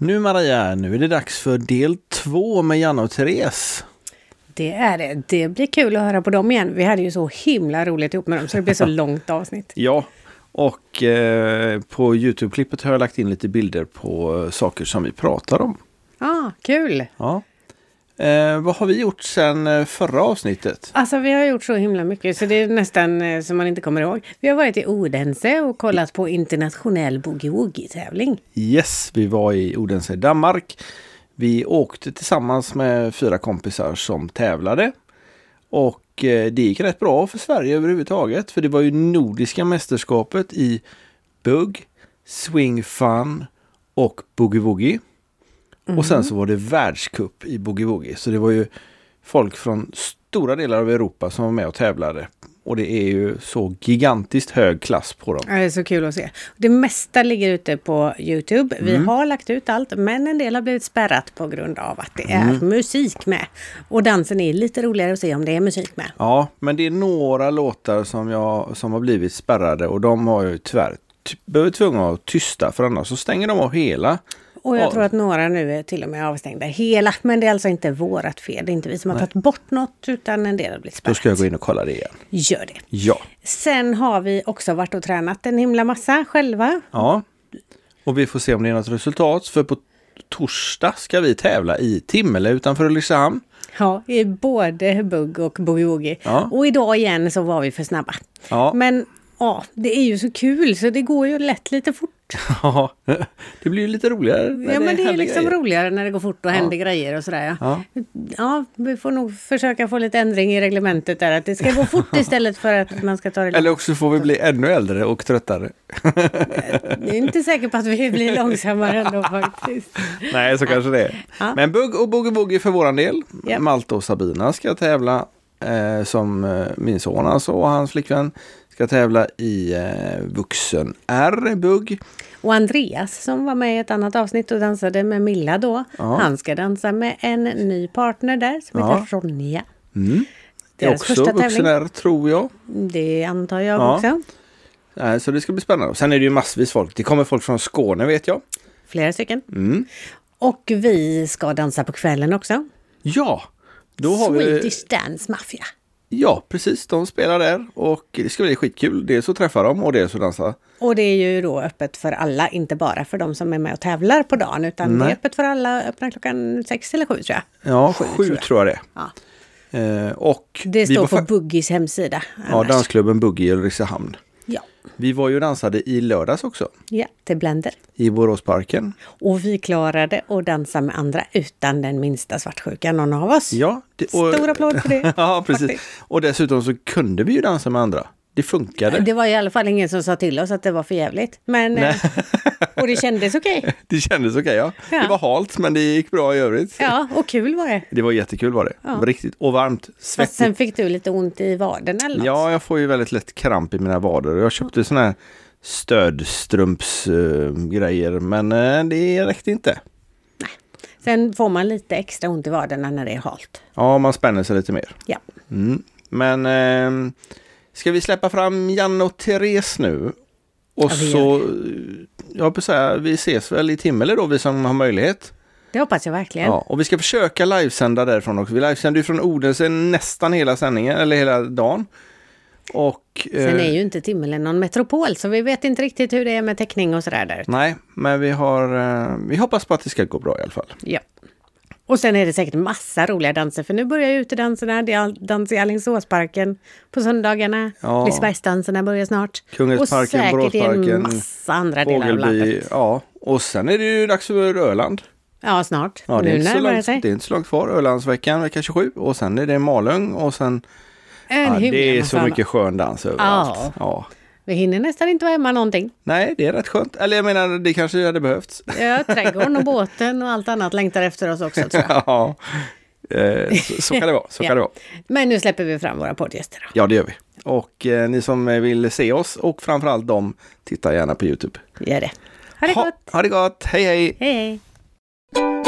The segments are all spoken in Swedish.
Nu Maria, nu är det dags för del två med Janne och Therese. Det är det. Det blir kul att höra på dem igen. Vi hade ju så himla roligt ihop med dem så det blir så långt avsnitt. Ja, och eh, på Youtube-klippet har jag lagt in lite bilder på eh, saker som vi pratar om. Ah, kul! Ja. Eh, vad har vi gjort sedan eh, förra avsnittet? Alltså vi har gjort så himla mycket så det är nästan eh, som man inte kommer ihåg. Vi har varit i Odense och kollat på internationell boogie-woogie-tävling. Yes, vi var i Odense, Danmark. Vi åkte tillsammans med fyra kompisar som tävlade. Och eh, det gick rätt bra för Sverige överhuvudtaget. För det var ju Nordiska mästerskapet i bugg, swing fun och boogie Och sen så var det världscup i boogie woogie. Så det var ju folk från stora delar av Europa som var med och tävlade. Och det är ju så gigantiskt hög klass på dem. Ja, det är så kul att se. Det mesta ligger ute på Youtube. Vi har lagt ut allt, men en del har blivit spärrat på grund av att det är musik med. Och dansen är lite roligare att se om det är musik med. Ja, men det är några låtar som, jag, som har blivit spärrade och de har ju tyvärr ty- blivit tvungna att tysta för annars så stänger de av hela. Och jag Ja. tror att några nu är till och med avstängda hela. Men det är alltså inte vårat fel. Det är inte vi som har tagit bort något utan en del har blivit Då spärrat. ska jag gå in och kolla det igen. Gör det. Ja. Sen har vi också varit och tränat en himla massa själva. ja. Och vi får se om det är något resultat. För på torsdag ska vi tävla i Timmele utanför Ulricehamn. Ja, i både bugg och boogie Ja. Och idag igen så var vi för snabba. Ja. Men ja, det är ju så kul så det går ju lätt lite fort. Ja, det blir ju lite roligare. när ja, men det är liksom grejer. roligare när det går fort och händer grejer och sådär. Ja. Ja. ja, vi får nog försöka få lite ändring i reglementet där. Att det ska gå fort istället för att man ska ta det. Eller också får vi bli ännu äldre och tröttare. Jag är inte säker på att vi blir långsammare ändå faktiskt. Nej, så kanske det är. Ja. Men bugg och boogie boogie för våran del. Ja. Malte och Sabina ska tävla eh, som eh, min son alltså och hans flickvän ska tävla i eh, vuxen R-bugg. Och Andreas som var med i ett annat avsnitt och dansade med Milla då. Ja. Han ska dansa med en ny partner där som Ja. heter Ronja. Mm. Det är också vuxen. R tror jag. Det antar jag Ja. också. Så det ska bli spännande. Sen är det ju massvis folk. Det kommer folk från Skåne vet jag. Flera stycken. Mm. Och vi ska dansa på kvällen också. Ja, då har vi... Swedish Dance Mafia. Ja, precis. De spelar där och det ska bli skitkul. Dels att träffa dem och dels att dansa. Och det är ju då öppet för alla, inte bara för de som är med och tävlar på dagen. Utan det Nej. är öppet för alla, öppnar klockan sex eller sju tror jag. Ja, Sju, sju tror jag. tror jag det Ja. Eh, och Det står på Buggies hemsida. Ja, annars. dansklubben Buggy i Ulricehamn. Vi var ju och dansade i lördags också. ja, till Blender. I Boråsparken. Och vi klarade att dansa med andra utan den minsta svartsjuka någon av oss. Ja, det, Stor applåd för det. ja, precis. faktiskt. Och dessutom så kunde vi ju dansa med andra. Det funkade. Det var i alla fall ingen som sa till oss att det var för jävligt. Men, eh, och det kändes okej. Det kändes okej, ja. Ja. Det var halt, men det gick bra i övrigt. Ja, och kul var det. Det var jättekul var det. Ja. Det var riktigt. Och varmt. Fast Svettigt. sen fick du lite ont i vaden eller något. Ja, jag får ju väldigt lätt kramp i mina vader. Jag köpte såna här stödstrumpsgrejer, men eh, det räckte inte. Sen får man lite extra ont i vaderna när det är halt. Ja, man spänner sig lite mer. Ja. Mm. Men eh, ska vi släppa fram Janne och Therese nu? Och Ja, så, jag hoppas säga, vi ses väl i Timmele då, vi som har möjlighet. Det hoppas jag verkligen. Ja, och vi ska försöka livesända därifrån också. Vi livesänder ju från Odense nästan hela sändningen, eller hela dagen. Och, Sen eh, är ju inte Timmele någon metropol så vi vet inte riktigt hur det är med täckning och sådär där. Nej, men vi har, eh, vi hoppas på att det ska gå bra i alla fall. Ja. Och sen är det säkert massa roliga danser för nu börjar utedanserna. Det är dans i Alingsåsparken på söndagarna. Ja. Lisebergsdanserna börjar snart. Kungens-parken, och säkert i en Boråsparken, massa andra delar av Fågelby, landet. ja. Och sen är det ju dags för Öland. Ja, snart. Ja, det, är nu inte så långt, sig. det är inte så långt kvar. Ölandsveckan vecka 27 och sen är det Malung och sen... En Ja, det är så mycket skön dans överallt. Ja. Ja. Vi hinner nästan inte vara hemma någonting. Nej, det är rätt skönt. Eller jag menar, det kanske hade behövts. Ja, trädgården och båten och allt annat längtar efter oss också tror jag. ja, eh, så, så kan det vara. Så Ja. kan det vara. Men nu släpper vi fram våra poddgäster. då. Ja, det gör vi. Och eh, ni som vill se oss och framförallt de, titta gärna på Youtube. Gör det. Ha det Ha, gott! ha det gott! Hej hej! Hej, hej!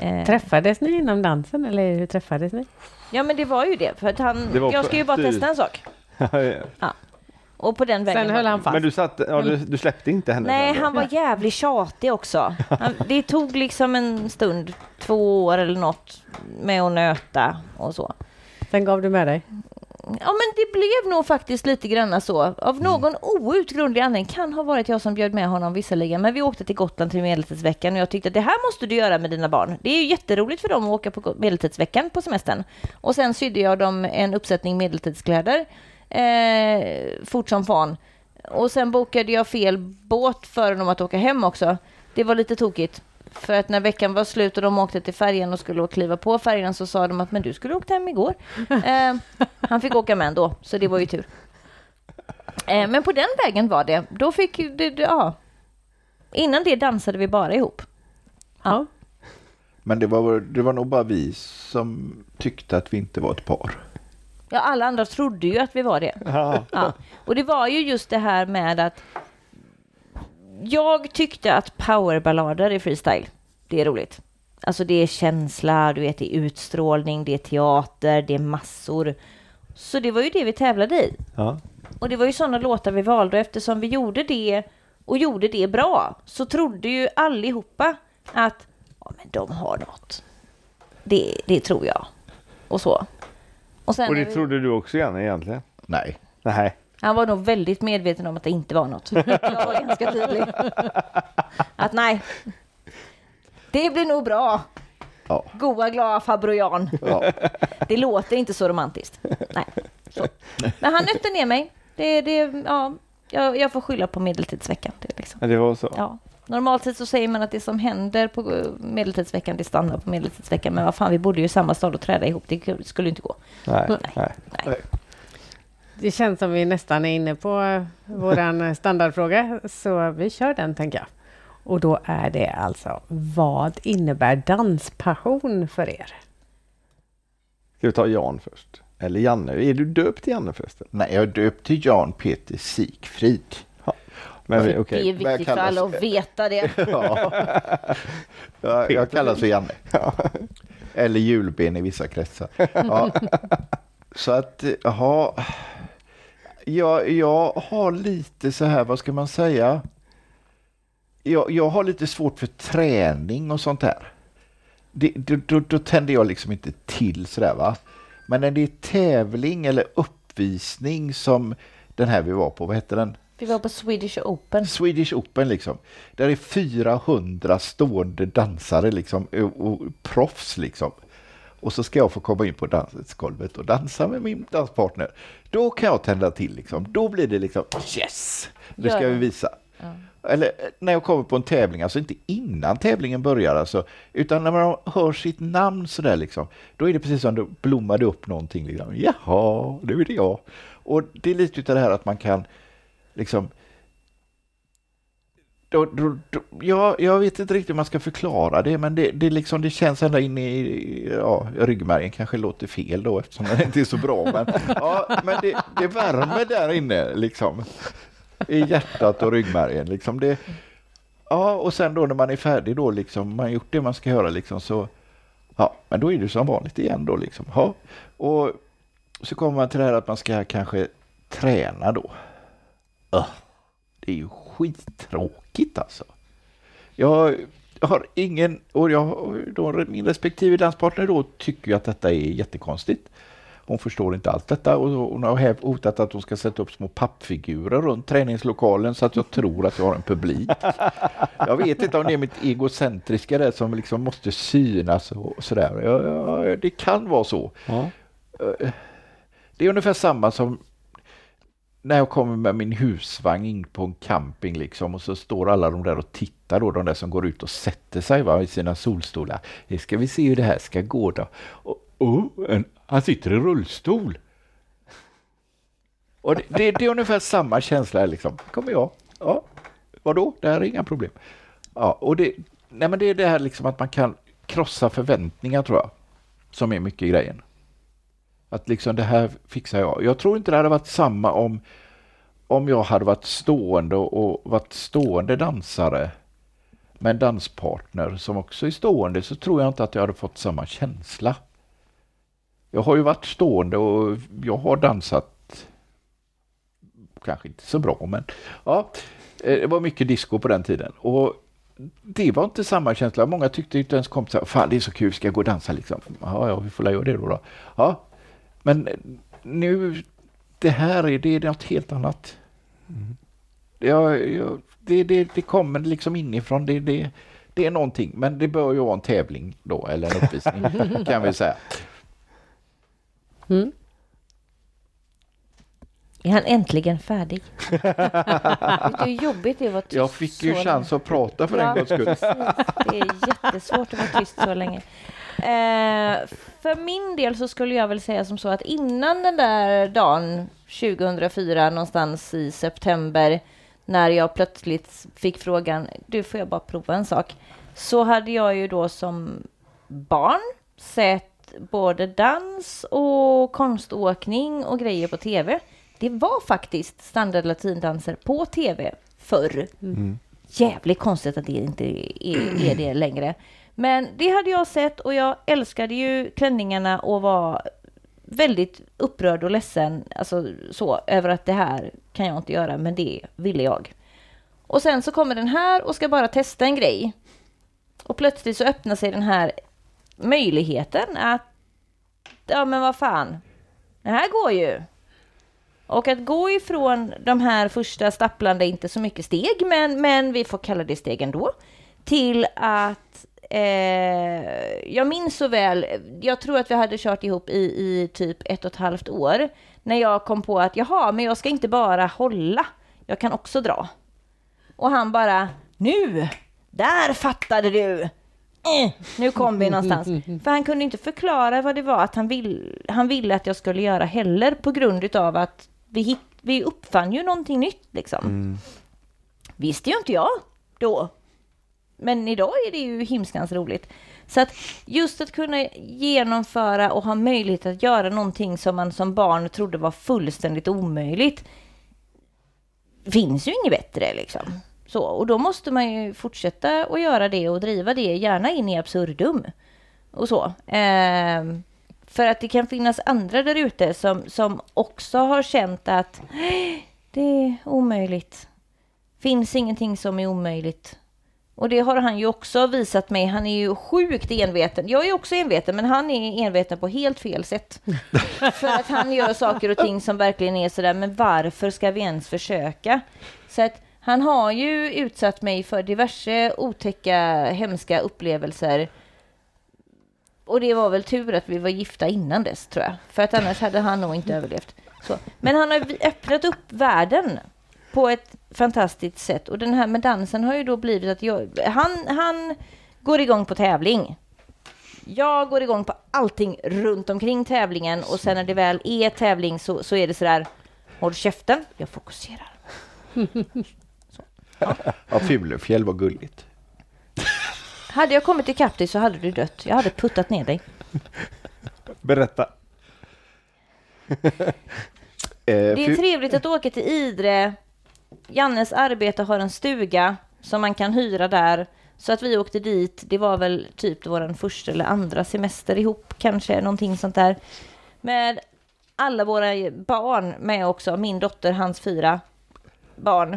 Eh, Träffades ni inom dansen eller hur träffades ni? ja men det var ju det, för att han, jag ska ju bara testa en sak. Ja. Och på den vägen Sen höll han fast. Men du, satt, ja, du, du släppte inte henne? Nej, han var jävligt tjatig också. Han, det tog liksom en stund, två år eller något, med att nöta och så. Sen gav du med dig? Ja, men det blev nog faktiskt lite grann så. Av någon outgrundlig anledning, kan ha varit jag som bjöd med honom visserligen, men vi åkte till Gotland till Medeltidsveckan och jag tyckte att det här måste du göra med dina barn. Det är ju jätteroligt för dem att åka på Medeltidsveckan på semestern. Och sen sydde jag dem en uppsättning medeltidskläder, eh, fort som fan. Och sen bokade jag fel båt för dem att åka hem också. Det var lite tokigt. För att när veckan var slut och de åkte till färjan och skulle kliva på färjan så sa de att men du skulle åkt hem igår. Eh, han fick åka med ändå, så det var ju tur. Eh, men på den vägen var det. Då fick det, det, ja. Innan det dansade vi bara ihop. Ja. Men det var, det var nog bara vi som tyckte att vi inte var ett par. Ja, alla andra trodde ju att vi var det. Ja. Ja. Och det var ju just det här med att jag tyckte att powerballader i freestyle, det är roligt. Alltså det är känsla, du vet det är utstrålning, det är teater, det är massor. Så det var ju det vi tävlade i. Ja. Och det var ju sådana låtar vi valde och eftersom vi gjorde det och gjorde det bra så trodde ju allihopa att ja, men de har något. Det, det tror jag. Och så. Och sen Och det vi- trodde du också Janne egentligen? Nej. Nej. Han var nog väldigt medveten om att det inte var något. Jag var ganska tydlig. Att nej, det blir nog bra. Ja. Goa, glada farbror Jan. Ja. Det låter inte så romantiskt. Nej. Så. Men han nötte ner mig. Det, det, ja, jag, jag får skylla på medeltidsveckan. Det, liksom. Det var så. ja. Normalt sett så säger man att det som händer på medeltidsveckan, det stannar på medeltidsveckan. Men vad fan, vi bodde ju i samma stad och träda ihop. Det skulle inte gå. Nej. Nej. Nej. Nej. Det känns som vi nästan är inne på våran standardfråga, så vi kör den tänker jag. Och då är det alltså, vad innebär danspassion för er? Ska vi ta Jan först? Eller Janne? Är du döpt till Janne förresten? Nej, jag är döpt till Jan Peter Sikfrid. Men vi- Det är viktigt för kallas- alla att veta det. Ja. jag, jag kallas för Janne. Eller julben i vissa kretsar. Ja. Så att, jaha. Jag, jag har lite så här, vad ska man säga? Jag, jag har lite svårt för träning och sånt där. Det, då, då, då tänder jag liksom inte till sådär va. Men när det är tävling eller uppvisning som den här vi var på, vad hette den? Vi var på Swedish Open. Swedish Open liksom. Där är 400 stående dansare liksom och, och proffs liksom. Och så ska jag få komma in på dansgolvet och dansa med min danspartner. Då kan jag tända till liksom. Då blir det liksom yes! Det ska vi visa. Eller eh, när jag kommer på en tävling, alltså inte innan tävlingen börjar alltså, utan när man hör sitt namn sådär liksom, då är det precis som det blommade upp någonting liksom. Jaha, det är det jag. Och det är lite utav det här att man kan liksom då, då, då, ja, jag vet inte riktigt hur man ska förklara det, men det, det, liksom, det känns ända in i ja, ryggmärgen. kanske låter fel då eftersom den inte är så bra. Men, ja, men det, det värmer där inne liksom. I hjärtat och ryggmärgen. Liksom. Det, ja, och sen då när man är färdig då, liksom, man har gjort det man ska göra liksom, så ja, men då är det som vanligt igen då. Liksom. Ja, och så kommer man till det här att man ska kanske träna då. Det är ju skittråkigt alltså. Jag har ingen, och jag, då, min respektive danspartner då tycker ju att detta är jättekonstigt. Hon förstår inte allt detta och hon har hotat att hon ska sätta upp små pappfigurer runt träningslokalen så att jag tror att jag har en publik. Jag vet inte om det är mitt egocentriska där som liksom måste synas och sådär. Ja, ja, det kan vara så. Ja. Det är ungefär samma som när jag kommer med min husvagn in på en camping liksom och så står alla de där och tittar då, de där som går ut och sätter sig va, i sina solstolar. Nu ska vi se hur det här ska gå då. Och, oh, en, han sitter i rullstol. Och det, det, det är ungefär samma känsla här liksom. Kommer jag? Ja, vadå? Det här är inga problem. Ja, och det, nej men det är det här liksom att man kan krossa förväntningar tror jag. Som är mycket grejen. Att liksom det här fixar jag. Jag tror inte det hade varit samma om, om jag hade varit stående och varit stående dansare. med en danspartner som också är stående så tror jag inte att jag hade fått samma känsla. Jag har ju varit stående och jag har dansat kanske inte så bra men ja, eh, det var mycket disco på den tiden och det var inte samma känsla. Många tyckte inte ens kompisar, fan det är så kul, ska jag gå och dansa liksom? Ja, ja vi får göra det då. då. Ja, men nu, det här är, det är något helt annat. Mm. Ja, ja, det, det, det kommer liksom inifrån. Det, det, det är någonting, men det bör ju vara en tävling då, eller en uppvisning kan vi säga. Mm. Är han äntligen färdig? Vet du jobbigt det var tyst Jag fick ju chans att prata för ja, en gångs skull. Det är jättesvårt att vara tyst så länge. Eh, för min del så skulle jag väl säga som så att innan den där dagen 2004 någonstans i september när jag plötsligt fick frågan, du får jag bara prova en sak, så hade jag ju då som barn sett både dans och konståkning och grejer på tv. Det var faktiskt standard latindanser på tv förr. Mm. Jävligt konstigt att det inte är, är det längre. Men det hade jag sett och jag älskade ju klänningarna och var väldigt upprörd och ledsen alltså, så, över att det här kan jag inte göra, men det ville jag. Och sen så kommer den här och ska bara testa en grej. Och plötsligt så öppnar sig den här möjligheten att, ja men vad fan, det här går ju. Och att gå ifrån de här första stapplande, inte så mycket steg, men, men vi får kalla det steg ändå, till att eh, jag minns så väl, jag tror att vi hade kört ihop i, i typ ett och ett halvt år, när jag kom på att jaha, men jag ska inte bara hålla, jag kan också dra. Och han bara, nu, där fattade du! Eh, nu kom vi någonstans. För han kunde inte förklara vad det var att han, vill, han ville att jag skulle göra heller på grund av att vi, hit, vi uppfann ju någonting nytt liksom. Mm. Visste ju inte jag då. Men idag är det ju himskans roligt. Så att just att kunna genomföra och ha möjlighet att göra någonting som man som barn trodde var fullständigt omöjligt finns ju inget bättre liksom. Så, och då måste man ju fortsätta att göra det och driva det, gärna in i absurdum. Och så. Eh, för att det kan finnas andra där ute som, som också har känt att det är omöjligt. Finns ingenting som är omöjligt. Och det har han ju också visat mig. Han är ju sjukt enveten. Jag är också enveten, men han är enveten på helt fel sätt. För att han gör saker och ting som verkligen är sådär, men varför ska vi ens försöka? Så att han har ju utsatt mig för diverse otäcka, hemska upplevelser. Och det var väl tur att vi var gifta innan dess, tror jag. För att annars hade han nog inte överlevt. Så. Men han har öppnat upp världen på ett fantastiskt sätt. Och den här med dansen har ju då blivit att jag, han, han går igång på tävling. Jag går igång på allting runt omkring tävlingen och sen när det väl är tävling så, så är det sådär, håll käften, jag fokuserar. Så. Ja, ja Fulefjäll var gulligt. Hade jag kommit ikapp dig så hade du dött. Jag hade puttat ner dig. Berätta. Eh, det är trevligt att åka till Idre Jannes arbete har en stuga som man kan hyra där. Så att vi åkte dit, det var väl typ vår första eller andra semester ihop, kanske någonting sånt där. Med alla våra barn med också, min dotter, hans fyra barn.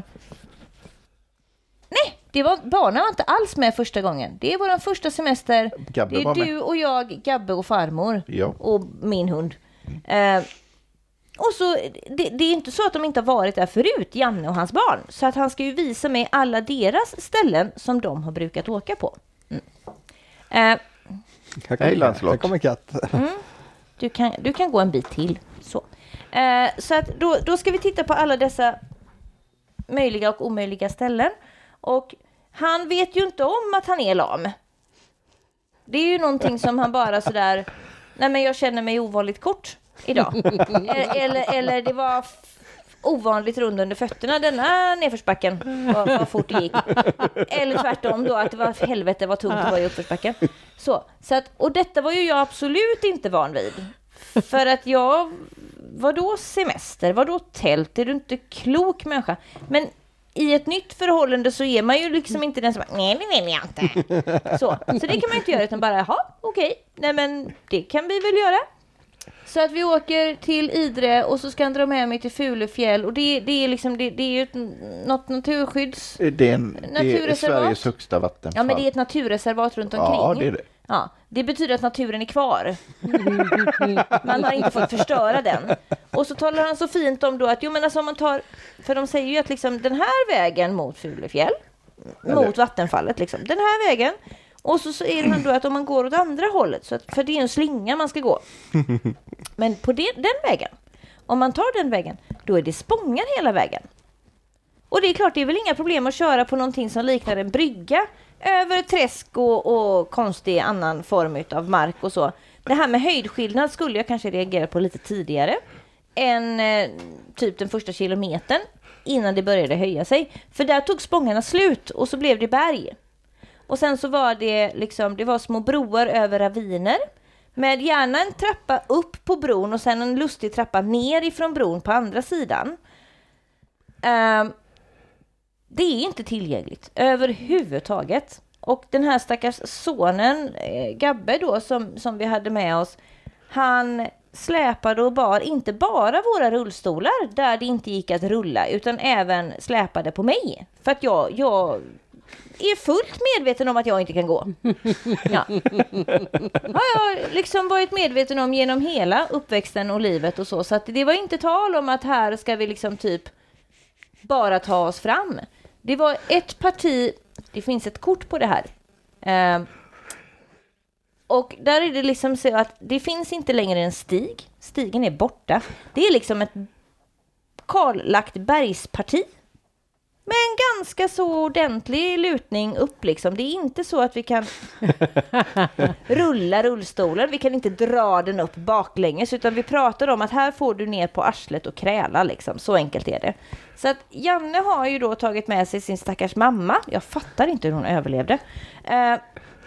Nej, det var, barnen var inte alls med första gången. Det är vår första semester. Gabbe det är du och jag, Gabbe och farmor. Ja. Och min hund. Eh, och så, det, det, är inte så att de inte har varit där förut, Janne och hans barn. Så att han ska ju visa mig alla deras ställen som de har brukat åka på. Mm. Eh, Hej Lancelot. Här kommer katt. Mm. Du, kan, du kan gå en bit till. Så, eh, så att då, då ska vi titta på alla dessa möjliga och omöjliga ställen. Och han vet ju inte om att han är lam. Det är ju någonting som han bara sådär, nej men jag känner mig ovanligt kort idag. eller, eller det var ovanligt rund under fötterna denna nedförsbacken, vad, vad fort det gick. Eller tvärtom då, att det var helvete vad tungt det var i uppförsbacken. Så, så att, och detta var ju jag absolut inte van vid. För att jag, var då semester, var då tält, är du inte klok människa? Men i ett nytt förhållande så är man ju liksom inte den som bara, nej det vill jag inte. Så, så det kan man inte göra utan bara, jaha, okej, nej men det kan vi väl göra. Så att vi åker till Idre och så ska han dra med mig till Fulefjäll och det, det är liksom, det, det är ju ett, något naturskydds... Det är, en, det är. Sveriges högsta vattenfall. Ja men det är ett naturreservat runt omkring. Ja, det är det. Ja, det betyder att naturen är kvar. Man har inte fått förstöra den. Och så talar han så fint om då att, jo men alltså om man tar, för de säger ju att liksom den här vägen mot Fulefjäll, mot vattenfallet liksom, den här vägen, och så säger han då att om man går åt andra hållet, så att, för det är en slinga man ska gå, men på det, den vägen, om man tar den vägen, då är det spångar hela vägen. Och det är klart, det är väl inga problem att köra på någonting som liknar en brygga över träsk och, och konstig annan form av mark och så. Det här med höjdskillnad skulle jag kanske reagera på lite tidigare än eh, typ den första kilometern innan det började höja sig. För där tog spångarna slut och så blev det berg. Och sen så var det liksom, det var små broar över raviner med gärna en trappa upp på bron och sen en lustig trappa ner ifrån bron på andra sidan. Um, det är inte tillgängligt överhuvudtaget. Och den här stackars sonen, eh, Gabbe då, som, som vi hade med oss, han släpade och bar inte bara våra rullstolar där det inte gick att rulla, utan även släpade på mig. För att jag, jag är fullt medveten om att jag inte kan gå. Ja. Har jag liksom varit medveten om genom hela uppväxten och livet och så. Så att det var inte tal om att här ska vi liksom typ bara ta oss fram. Det var ett parti, det finns ett kort på det här. Eh, och där är det liksom så att det finns inte längre en stig. Stigen är borta. Det är liksom ett kallagt bergsparti. Med en ganska så ordentlig lutning upp liksom. Det är inte så att vi kan rulla rullstolen. Vi kan inte dra den upp baklänges utan vi pratar om att här får du ner på arslet och kräla liksom. Så enkelt är det. Så att Janne har ju då tagit med sig sin stackars mamma. Jag fattar inte hur hon överlevde. Eh,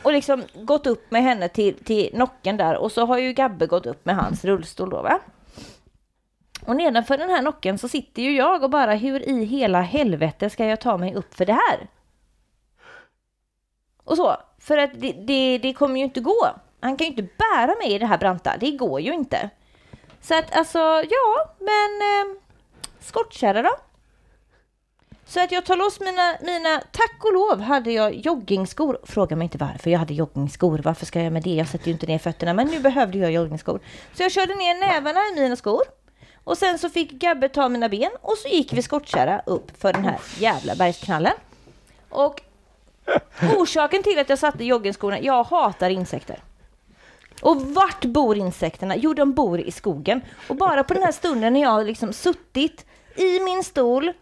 och liksom gått upp med henne till, till nocken där och så har ju Gabbe gått upp med hans rullstol då va. Och nedanför den här nocken så sitter ju jag och bara hur i hela helvete ska jag ta mig upp för det här? Och så, för att det, det, det kommer ju inte gå. Han kan ju inte bära mig i det här branta, det går ju inte. Så att alltså, ja, men eh, skottkärra då? Så att jag tar loss mina, mina, tack och lov hade jag joggingskor. Fråga mig inte varför jag hade joggingskor. Varför ska jag med det? Jag sätter ju inte ner fötterna. Men nu behövde jag joggingskor. Så jag körde ner nävarna i mina skor. Och sen så fick Gabbe ta mina ben och så gick vi skottkärra upp för den här jävla bergsknallen. Och orsaken till att jag satte joggingskorna, jag hatar insekter. Och vart bor insekterna? Jo, de bor i skogen. Och bara på den här stunden när jag liksom suttit i min stol,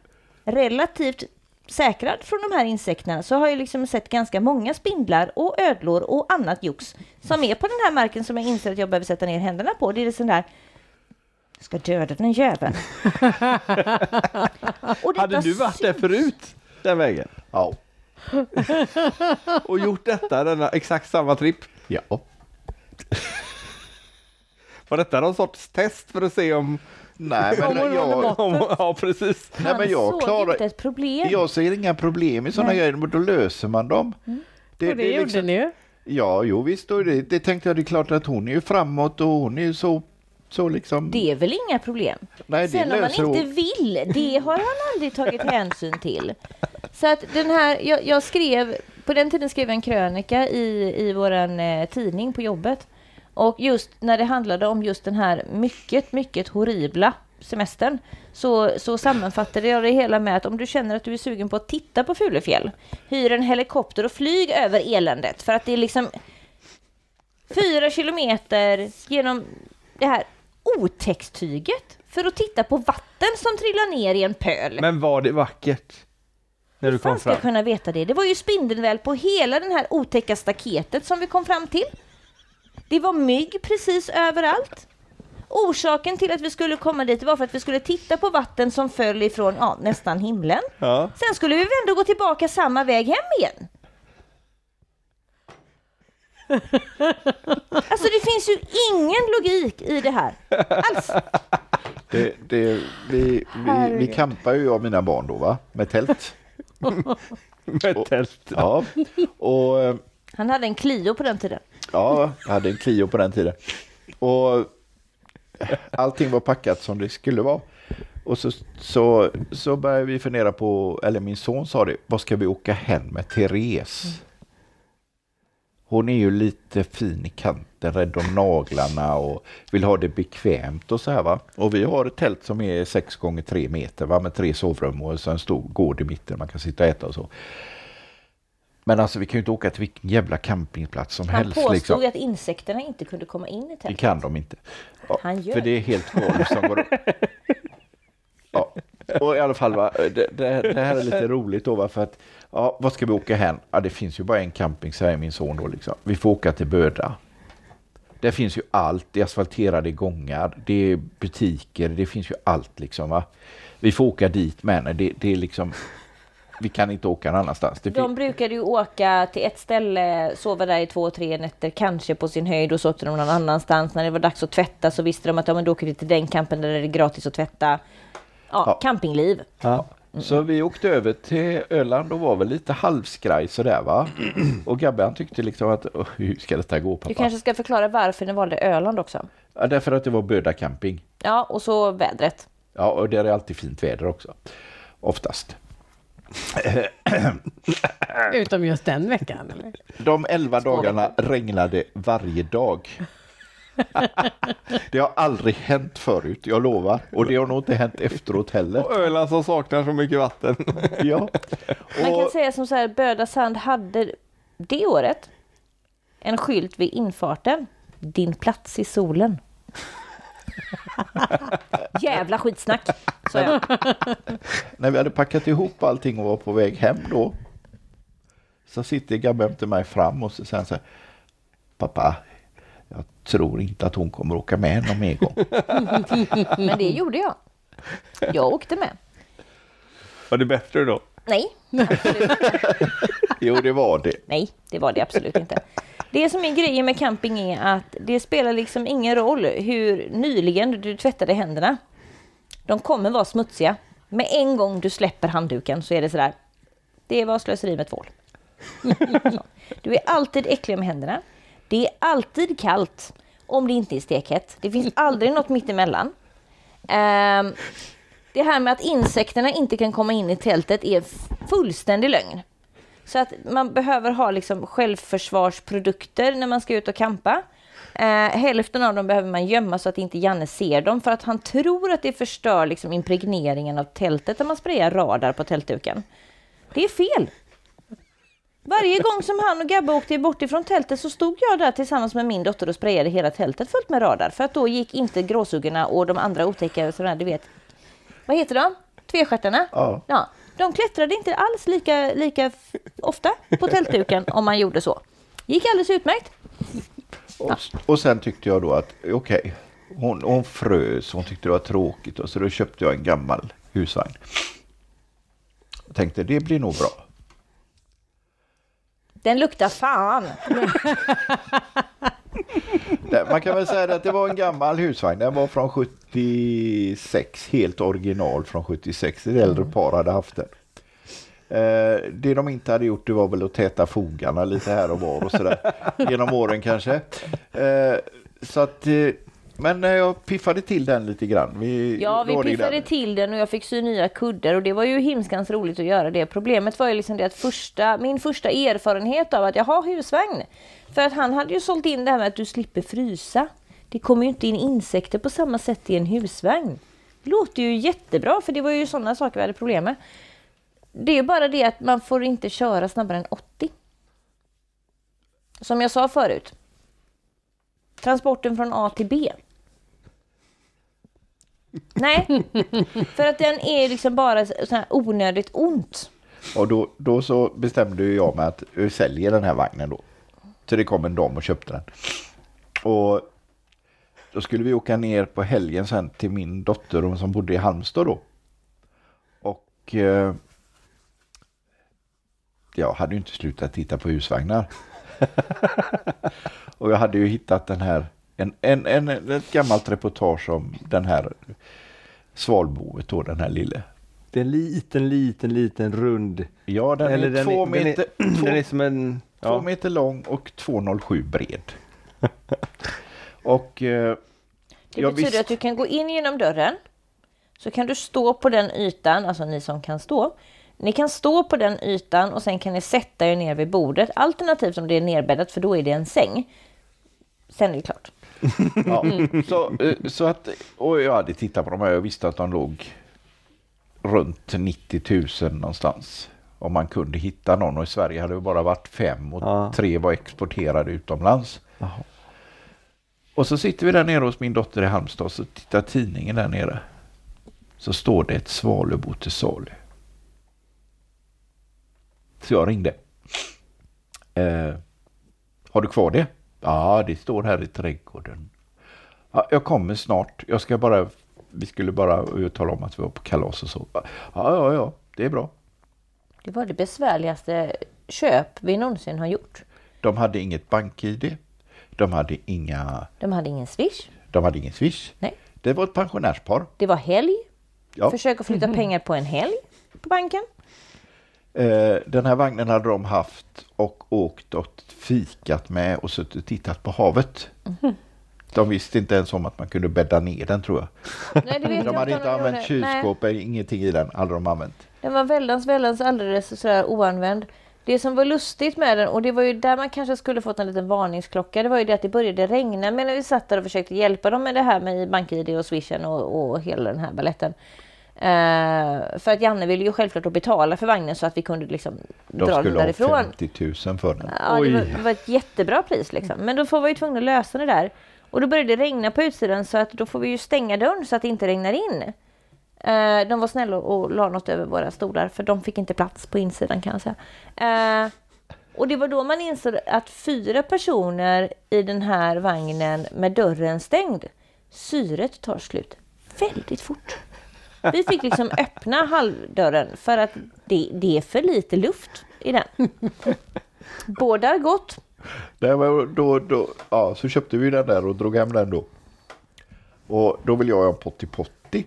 relativt säkrad från de här insekterna, så har jag liksom sett ganska många spindlar och ödlor och annat jox som är på den här marken som jag inser att jag behöver sätta ner händerna på. Det är sån där ska döda den jäveln. Och Hade du varit där förut? Den vägen? Ja. Och gjort detta, denna exakt samma tripp? ja. Var detta någon sorts test för att se om... Nej, men under jag, om ja, precis. nej, men Han jag såg klarar... inte ett problem. Jag ser inga problem i sådana grejer, men då löser man dem. Det, och det, är gjorde liksom- ni ju. Ja, jo visst, det, det tänkte jag, det är klart att hon är ju framåt och hon är ju så, så liksom... Det är väl inga problem. nej, Sen om man inte hon. vill, det har han aldrig tagit hänsyn till. Så att den här, jag, jag skrev, på den tiden skrev jag en krönika i, i våran eh, tidning på jobbet. Och just när det handlade om just den här mycket, mycket horribla semestern så, så sammanfattade jag det hela med att om du känner att du är sugen på att titta på Fulefjäll, hyr en helikopter och flyg över eländet. För att det är liksom fyra kilometer genom det här otäckstyget för att titta på vatten som trillar ner i en pöl. Men var det vackert? När du kom ska fram? kunna veta det? Det var ju spindelväl på hela den här otäcka staketet som vi kom fram till. Det var mygg precis överallt. Orsaken till att vi skulle komma dit var för att vi skulle titta på vatten som föll ifrån ja, nästan himlen. Ja. Sen skulle vi ändå gå tillbaka samma väg hem igen. Alltså det finns ju ingen logik i det här. Alls. Det, det, vi, vi, vi campar ju jag och mina barn då va, med tält. Med tält. Ja, och eh, Han hade en Clio på den tiden. ja, jag hade en Clio på den tiden. Och allting var packat som det skulle vara. Och så, så, så började vi fundera på, eller min son sa det, vad ska vi åka hem med Therese? Hon är ju lite fin i kanten, rädd om naglarna och vill ha det bekvämt och så här va. Och vi har ett tält som är 6 gånger 3 meter va, med tre sovrum och så en stor gård i mitten man kan sitta och äta och så. Men alltså vi kan ju inte åka till vilken jävla campingplats som Han helst. påstod liksom. att insekterna inte kunde komma in i Det tältet. kan de inte. Ja, Han gör för det är helt golv som går Ja, och i alla fall va, det, det, det här är lite roligt då va, för att ja, vad ska vi åka hem? Ja, det finns ju bara en camping säger min son då liksom. Vi får åka till Böda. Det finns ju allt, det är asfalterade gångar, det är butiker, det finns ju allt liksom va. Vi får åka dit men det, det är liksom, vi kan inte åka någon annanstans. Det De brukade ju åka till ett ställe, sova där i två, tre nätter, kanske på sin höjd och så åkte de någon annanstans. När det var dags att tvätta så visste de att ja, men då åker vi till den campen där det är gratis att tvätta. Ja, Ja. campingliv. Ja. Så vi åkte över till Öland och var väl lite halvskraj sådär va. Och Gabbe han tyckte liksom att "Åh, hur ska detta gå pappa? Du kanske ska förklara varför ni valde Öland också. Ja, därför att det var Böda camping. Ja, och så vädret. Ja, och där är alltid fint väder också. Oftast. Utom just den veckan. Eller? De elva dagarna regnade varje dag. Det har aldrig hänt förut, jag lovar. Och det har nog inte hänt efteråt heller. Och Öland som saknar så mycket vatten. Ja. Man kan Och, säga som så här, Böda Sand hade det året en skylt vid infarten. Din plats i solen. Jävla skitsnack, sa jag. när vi hade packat ihop allting och var på väg hem då. Så sitter Gabbe efter mig fram och så säger han så här. Pappa, tror inte att hon kommer åka med någon mer gång. Men det gjorde jag. Jag åkte med. Var det bättre då? Nej, absolut. Jo, det var det. Nej, det var det absolut inte. Det som är grejen med camping är att det spelar liksom ingen roll hur nyligen du tvättade händerna. De kommer vara smutsiga. Med en gång du släpper handduken så är det sådär. Det var slöseri med tvål. Du är alltid äcklig med händerna. Det är alltid kallt om det inte är stekhett. Det finns aldrig något mittemellan. Um, ehm, det här med att insekterna inte kan komma in i tältet är fullständig lögn. Så att man behöver ha liksom självförsvarsprodukter när man ska ut och campa. Eh, hälften av dem behöver man gömma så att inte Janne ser dem för att han tror att det förstör liksom impregneringen av tältet när man sprayar radar på tältduken. Det är fel. Varje gång som han och Gabbe åkte bort ifrån tältet så stod jag där tillsammans med min dotter och sprayade hela tältet fullt med radar för att då gick inte gråsuggorna och de andra otäcka sådana du vet. Vad heter de? Tvestjärtarna? Ja. Ja, de klättrade inte alls lika, lika ofta på tältduken om man gjorde så. Gick alldeles utmärkt. Och, och sen tyckte jag då att okej, hon, hon frös, hon tyckte det var tråkigt och så då köpte jag en gammal husvagn. Jag tänkte det blir nog bra. Den luktar fan. Man kan väl säga att det var en gammal husvagn. Den var från 76, helt original från 76. Ett äldre par hade haft den. Eh, det de inte hade gjort det var väl att täta fogarna lite här och var och sådär. genom åren kanske. Eh, så att, eh, men eh, jag piffade till den lite grann. Vi, Ja, vi piffade den. till den och jag fick sy nya kuddar och det var ju himskans roligt att göra det. Problemet var ju liksom det att första, min första erfarenhet av att jag har husvagn. För att han hade ju sålt in det här med att du slipper frysa. Det kommer ju inte in insekter på samma sätt i en husvagn. Det låter ju jättebra för det var ju sådana saker vi hade problem med. Det är bara det att man får inte köra snabbare än 80. Som jag sa förut. Transporten från A till B. Nej, för att den är liksom bara så här onödigt ont. Och då, då så bestämde jag mig att vi säljer den här vagnen då. Så det kom en dam och köpte den. Och då skulle vi åka ner på helgen sen till min dotter som bodde i Halmstad då. Och eh, jag hade ju inte slutat titta på husvagnar. och jag hade ju hittat den här, en, en, en, ett gammalt reportage om den här svalboet då, den här lille. Det är en liten, liten, liten rund. Ja, den Eller är den två är, den meter, är, två, den är som en... två Ja. meter lång och 2,07 bred. och eh, Det betyder visst. att du kan gå in genom dörren. Så kan du stå på den ytan, alltså ni som kan stå. Ni kan stå på den ytan och sen kan ni sätta er ner vid bordet. Alternativt om det är nerbäddat för då är det en säng. Sen är det klart. Ja, så, eh, så att, och jag hade tittat på de här, jag visste att de låg runt 90 000 någonstans. Om man kunde hitta någon och i Sverige hade det bara varit fem och Ja. tre var exporterade utomlands. Jaha. Och så sitter vi där nere hos min dotter i Halmstad och så tittar tidningen där nere. Så står det ett svalöbo till salu. Så jag ringde. Eh, har du kvar det? Ja, det står här i trädgården. Ja, jag kommer snart. Jag ska bara, vi skulle bara tala om att vi var på kalas och så. Ja, ja, ja, det är bra. Det var det besvärligaste köp vi någonsin har gjort. De hade inget bank-id. De hade inga, De hade ingen swish. de hade ingen swish. Nej. Det var ett pensionärspar. Det var helg. Ja. Försök att flytta pengar på en helg på banken. Eh, den här vagnen hade de haft och åkt och fikat med och suttit och tittat på havet. De visste inte ens om att man kunde bädda ner den tror jag. Nej, det vet De hade inte använt gjorde. Nej. kylskåp, eller ingenting i den, hade de använt. Den var väldans, väldans alldeles sådär oanvänd. Det som var lustigt med den, och det var ju där man kanske skulle fått en liten varningsklocka, det var ju det att det började regna medan vi satt där och försökte hjälpa dem med det här med BankID och swishen och, och hela den här balletten. Eh, för att Janne ville ju självklart betala för vagnen så att vi kunde liksom De dra den skulle ha därifrån. 50 000 för den. Ja, det var, Oj. det var ett jättebra pris liksom. Men då får vi ju tvungna att lösa det där. Och då började det regna på utsidan så att då får vi ju stänga dörren så att det inte regnar in. Eh, de var snälla och la något över våra stolar för de fick inte plats på insidan kan jag säga. Eh, och det var då man insåg att fyra personer i den här vagnen med dörren stängd, syret tar slut väldigt fort. Vi fick liksom öppna halvdörren för att det, det är för lite luft i den. Båda gott. Det var då, då, ja, så köpte vi den där och drog hem den då. Och då vill jag ha en potti potti.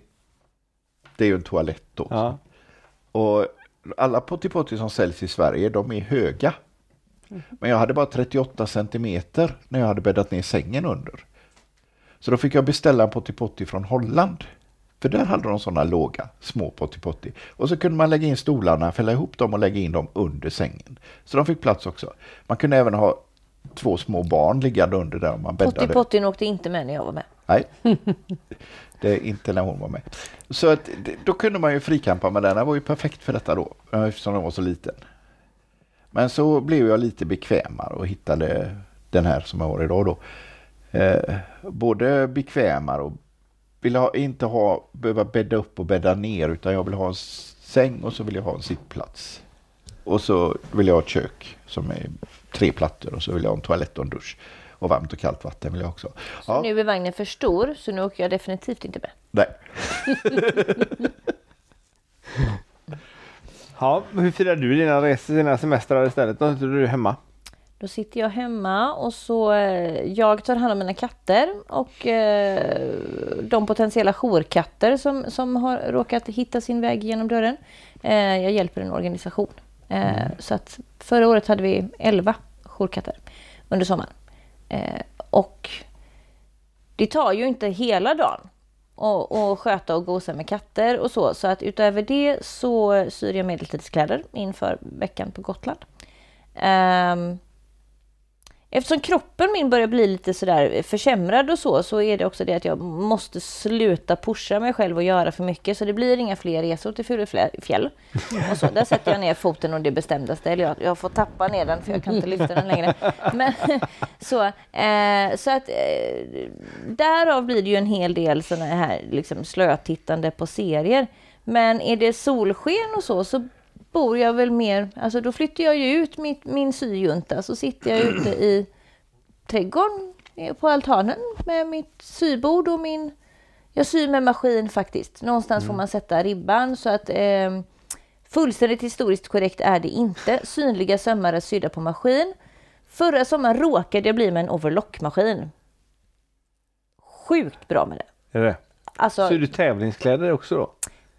Det är ju en toalett då. Ja. Och alla potti potti som säljs i Sverige, de är höga. Men jag hade bara 38 centimeter när jag hade bäddat ner sängen under. Så då fick jag beställa en potti potti från Holland. För där hade de sådana låga, små potti potti. Och så kunde man lägga in stolarna, fälla ihop dem och lägga in dem under sängen. Så de fick plats också. Man kunde även ha två små barn liggande under där man bäddade. Åkte inte med när jag var med. Nej, det är inte när hon var med. Så att, då kunde man ju frikampa med den. Den var ju perfekt för detta då, eftersom den var så liten. Men så blev jag lite bekvämare och hittade den här som jag har idag då. Eh, både bekvämare och vill ha, inte ha, behöva bädda upp och bädda ner utan jag vill ha en säng och så vill jag ha en sittplats. Och så vill jag ha ett kök som är tre plattor och så vill jag ha en toalett och en dusch. Och varmt och kallt vatten vill jag också. Ja. Nu är vagnen för stor så nu åker jag definitivt inte med. Nej. Ja, hur firar du dina resor, dina semestrar istället? Då sitter du hemma? Då sitter jag hemma och så eh, jag tar hand om mina katter och eh, de potentiella jourkatter som, som har råkat hitta sin väg genom dörren. Eh, jag hjälper en organisation. Eh, Så att förra året hade vi 11 jourkatter under sommaren. Och det tar ju inte hela dagen och, och sköta och gosa med katter och så. Så att utöver det så syr jag medeltidskläder inför veckan på Gotland. Ehm, Eftersom kroppen min börjar bli lite sådär försämrad och så, så är det också det att jag måste sluta pusha mig själv och göra för mycket. Så det blir inga fler resor till Furufjäll. Och så, där sätter jag ner foten och det bestämdaste. Eller jag, jag får tappa ner den för jag kan inte lyfta den längre. Men, så eh, så att eh, därav blir det ju en hel del sådana här liksom, slötittande på serier. Men är det solsken och så, så bor jag väl mer, alltså då flyttar jag ju ut mitt, min syjunta så sitter jag ute i trädgården eh, på altanen med mitt sybord och min, jag syr med maskin faktiskt. Någonstans får man sätta ribban så att eh, fullständigt historiskt korrekt är det inte. Synliga sömmar är sydda på maskin. Förra sommaren råkade jag bli med en overlockmaskin. Sjukt bra med det. Är det alltså Så är du tävlingskläder också då?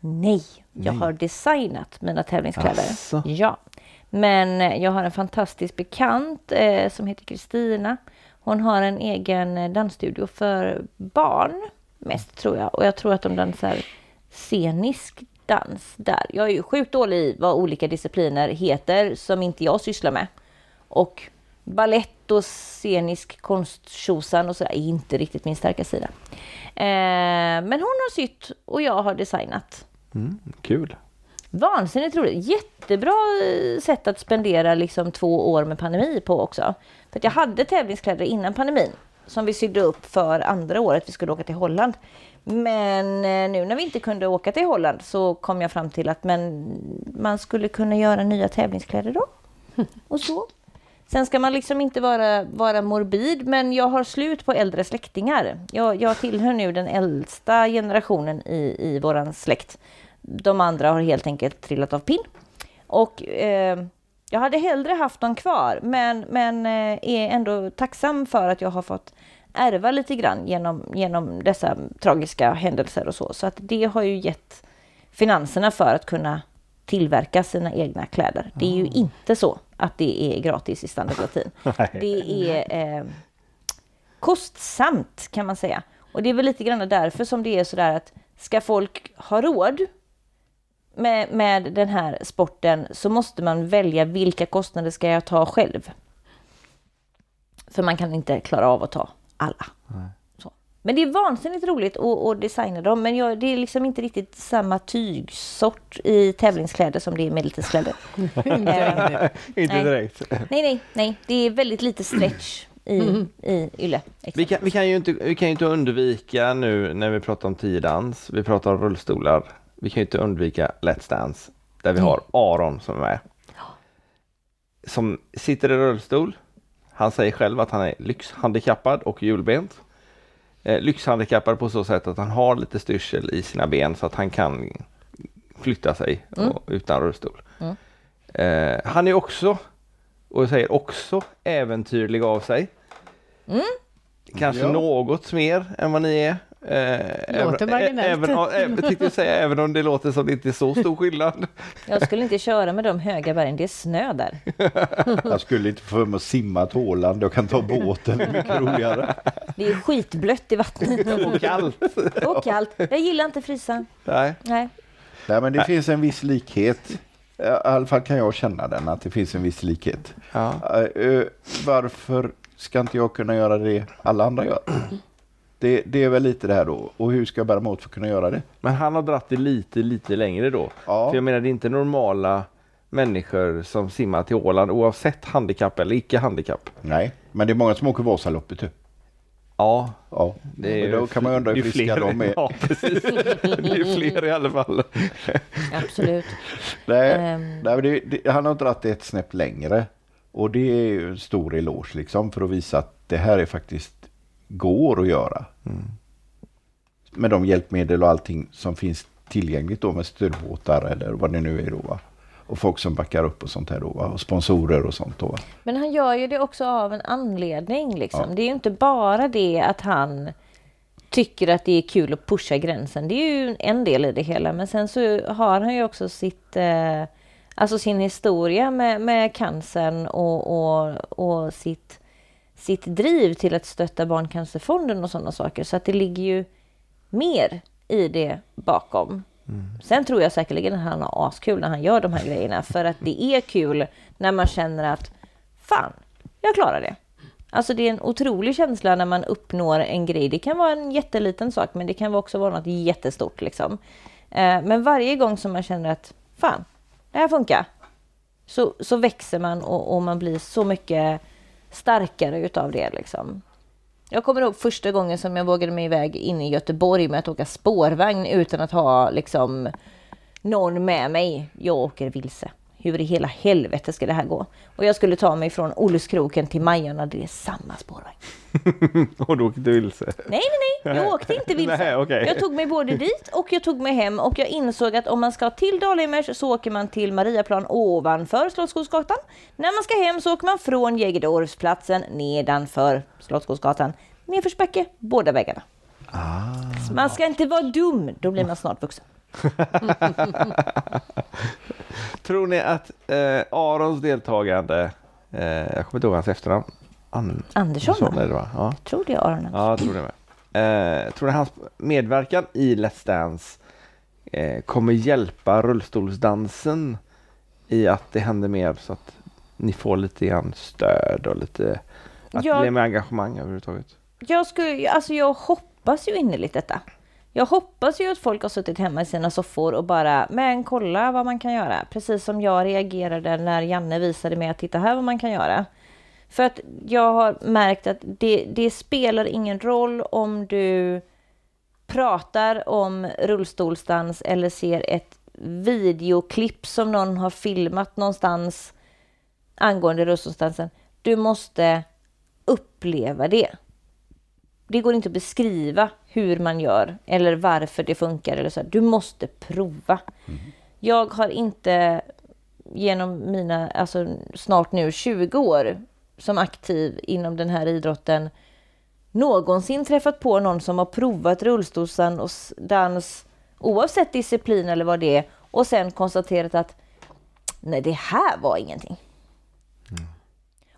Nej, jag har designat mina tävlingskläder. Asså. Ja, men eh, jag har en fantastisk bekant eh, som heter Kristina. Hon har en egen eh, dansstudio för barn mest tror jag. Och jag tror att de dansar scenisk dans där. Jag är ju sjukt dålig i vad olika discipliner heter som inte jag sysslar med. Och ballett och scenisk konsttjosan och så är inte riktigt min starka sida. Eh, men hon har sytt och jag har designat. Mm, kul. Vansinnigt roligt. Jättebra eh, sätt att spendera liksom två år med pandemi på också. För jag hade tävlingskläder innan pandemin som vi sydde upp för andra året vi skulle åka till Holland. Men eh, nu när vi inte kunde åka till Holland så kom jag fram till att men man skulle kunna göra nya tävlingskläder då. Och så. Sen ska man liksom inte vara, vara morbid, men jag har slut på äldre släktingar. Jag, jag tillhör nu den äldsta generationen i, i våran släkt. De andra har helt enkelt trillat av pinn. Och eh, jag hade hellre haft dem kvar, men, men eh, är ändå tacksam för att jag har fått ärva lite grann genom, genom dessa tragiska händelser och så. Så att det har ju gett finanserna för att kunna tillverka sina egna kläder. Det är ju inte så att det är gratis i standard latin. Det är eh, kostsamt kan man säga. Och det är väl lite grann därför som det är sådär att ska folk ha råd med, med den här sporten så måste man välja vilka kostnader ska jag ta själv. För man kan inte klara av att ta alla. Så. Men det är vansinnigt roligt att, att designa dem. Men jag, det är liksom inte riktigt samma tygsort i tävlingskläder som det är i medeltidskläder. Eh, Inte Nej. direkt. nej, nej, nej. Det är väldigt lite stretch i, i ylle. Vi kan, vi, kan ju inte, vi kan ju inte undvika nu när vi pratar om tiodans, vi pratar om rullstolar. Vi kan ju inte undvika Let's Dance där vi har Aron som är med. Som sitter i rullstol. Han säger själv att han är lyxhandikappad och hjulbent. Eh, lyxhandikappad på så sätt att han har lite styrsel i sina ben så att han kan flytta sig och, utan rullstol. Mm. Eh, han är också, och jag säger också, äventyrlig av sig. Kanske Ja. något mer än vad ni är. Eh, Låter även, marginellt. även, även, även, tänkte jag säga, även om det låter som det inte är så stor skillnad. Jag skulle inte köra med de höga bergen, det är snö där. Jag skulle inte få för mig att simma till Åland. Jag kan ta båten, det är mycket roligare. Det är skitblött i vattnet Och kallt. och kallt. Jag gillar inte frysa. Nej. Nej. Nej, men det finns en viss likhet. I alla fall kan jag känna den, att det finns en viss likhet. Ja. Eh, eh, varför ska inte jag kunna göra det alla andra gör? Det, det är väl lite det här då. Och hur ska jag bära mig åt för att kunna göra det? Men han har dratt det lite, lite längre då. Ja. För jag menar, det är inte normala människor som simmar till Åland oavsett handikapp eller icke handikapp. Nej, men det är många som åker Vasaloppet. ju. Ja, Ja, det är men då kan man undra hur friska fler. de är. Ja, precis. Det är fler i alla fall. Absolut. Nej, Ehm. nej, men det, det, han har dragit det ett snäpp längre. Och det är ju en stor eloge liksom för att visa att det här är faktiskt går att göra. Med de hjälpmedel och allting som finns tillgängligt då med stödbåtar eller vad det nu är då. Va? Och folk som backar upp och sånt här då. Va? Och sponsorer och sånt då. Va? Men han gör ju det också av en anledning. Liksom. Ja. Det är ju inte bara det att han tycker att det är kul att pusha gränsen. Det är ju en del i det hela. Men sen så har han ju också sitt, eh, alltså sin historia med, med cancern och, och, och sitt, sitt driv till att stötta Barncancerfonden och sådana saker. Så att det ligger ju mer i det bakom. Sen tror jag säkerligen att han har askul när han gör de här grejerna. För att det är kul när man känner att fan, jag klarar det. Alltså det är en otrolig känsla när man uppnår en grej. Det kan vara en jätteliten sak, men det kan också vara något jättestort. Liksom. Eh, Men varje gång som man känner att fan, det här funkar. Så, så växer man och, och man blir så mycket starkare utav det. Liksom. Jag kommer ihåg första gången som jag vågade mig iväg in i Göteborg med att åka spårvagn utan att ha liksom någon med mig. Jag åker vilse. Hur i hela helvete ska det här gå? Och jag skulle ta mig från Olleskroken till Majorna. Det är samma spårvagn. Och då åkte du vilse. Nej, nej, nej. Jag åkte inte vilse. Nej, okej. Jag tog mig både dit och jag tog mig hem och jag insåg att om man ska till Dalheimers så åker man till Mariaplan ovanför Slottsskogsgatan. När man ska hem så åker man från Jägerdorfsplatsen nedanför Slottsskogsgatan. Nedförsbacke båda vägarna. dans. Man ska inte vara dum, då blir man snart vuxen. Tror ni att eh, Arons deltagande, eh, jag kommer inte ihåg hans efternamn. An- Andersson, Andersson är det va? Ja, Tror det Aron. ja jag tror det med. Eh, tror ni hans medverkan i Let's Dance eh, kommer hjälpa rullstolsdansen i att det händer mer så att ni får lite grann stöd och lite att Jag- det blir mer engagemang överhuvudtaget? Jag, skulle, alltså jag hoppas ju innerligt detta. Jag hoppas ju att folk har suttit hemma i sina soffor och bara, men kolla vad man kan göra. Precis som jag reagerade när Janne visade mig att titta här vad man kan göra. För att jag har märkt att det, det spelar ingen roll om du pratar om rullstolsdans eller ser ett videoklipp som någon har filmat någonstans angående rullstolsdansen. Du måste uppleva det. Det går inte att beskriva hur man gör eller varför det funkar. Eller så. Du måste prova. Jag har inte genom mina alltså, snart nu 20 år som aktiv inom den här idrotten någonsin träffat på någon som har provat rullstolsdans oavsett disciplin eller vad det är och sen konstaterat att nej, det här var ingenting.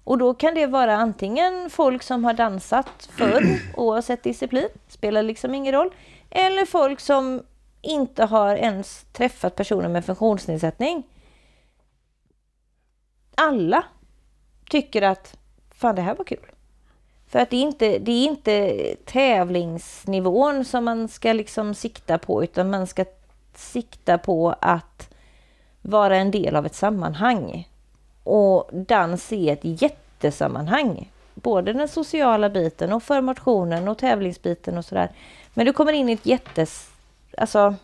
Och då kan det vara antingen folk som har dansat förr, oavsett disciplin, spelar liksom ingen roll, eller folk som inte har ens träffat personer med funktionsnedsättning. Alla tycker att fan det här var kul. För att det är inte, det är inte tävlingsnivån som man ska liksom sikta på utan man ska sikta på att vara en del av ett sammanhang. Och dans är ett jättesammanhang. Både den sociala biten och för motionen och tävlingsbiten och sådär. Men du kommer in i ett jättes... Alltså...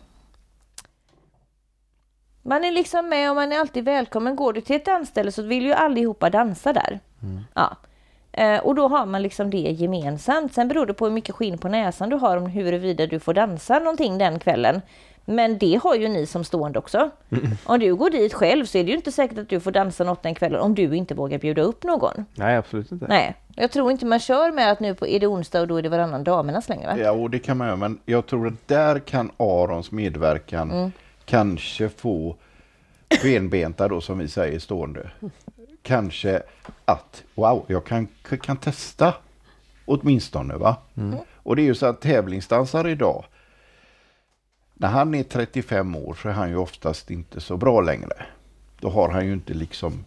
Man är liksom med och man är alltid välkommen. Går du till ett dansställe så vill ju allihopa dansa där. Ja. Eh, och då har man liksom det gemensamt. Sen beror det på hur mycket skinn på näsan du har om huruvida du får dansa någonting den kvällen. Men det har ju ni som stående också. Om du går dit själv så är det ju inte säkert att du får dansa något den kvällen om du inte vågar bjuda upp någon. Nej, absolut inte. Nej, jag tror inte man kör med att nu på, är det onsdag och då är det varannan damernas längre va? Ja, och det kan man göra, men jag tror att där kan Arons medverkan kanske få benbenta då som vi säger stående. Kanske att wow, jag kan, kan testa åtminstone va. Och det är ju så att tävlingsdansare idag när han är 35 år så är han ju oftast inte så bra längre. Då har han ju inte liksom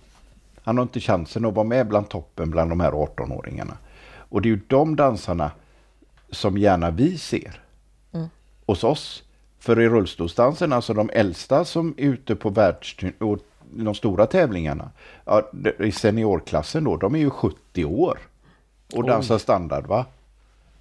han har inte chansen att vara med bland toppen bland de här 18-åringarna. Och det är ju de dansarna som gärna vi ser hos oss. För i rullstolsdansen, alltså de äldsta som är ute på de stora tävlingarna, ja, i seniorklassen då, de är ju 70 år och dansar standard va.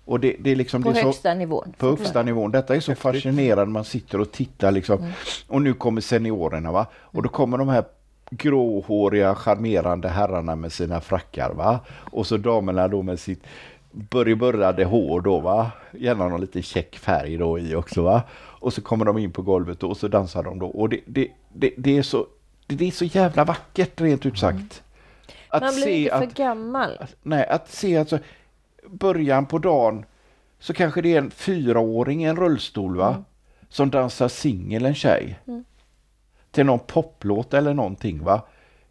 Och det, det är liksom På det är så, högsta nivån. på högsta nivån. Detta är så fascinerande. Man sitter och tittar liksom. Och nu kommer seniorerna va. Och då kommer de här gråhåriga charmerande herrarna med sina frackar va. Och så damerna då med sitt burrade hår då va. Gärna någon liten check färg då i också va. Och så kommer de in på golvet då, och så dansar de då. Och det, det, det, det är så det, är så jävla vackert rent ut sagt. Att Man blir inte för gammal. Nej, att se alltså början på dagen så kanske det är en fyraåring i en rullstol va? Som dansar singel en tjej. Till någon poplåt eller någonting va?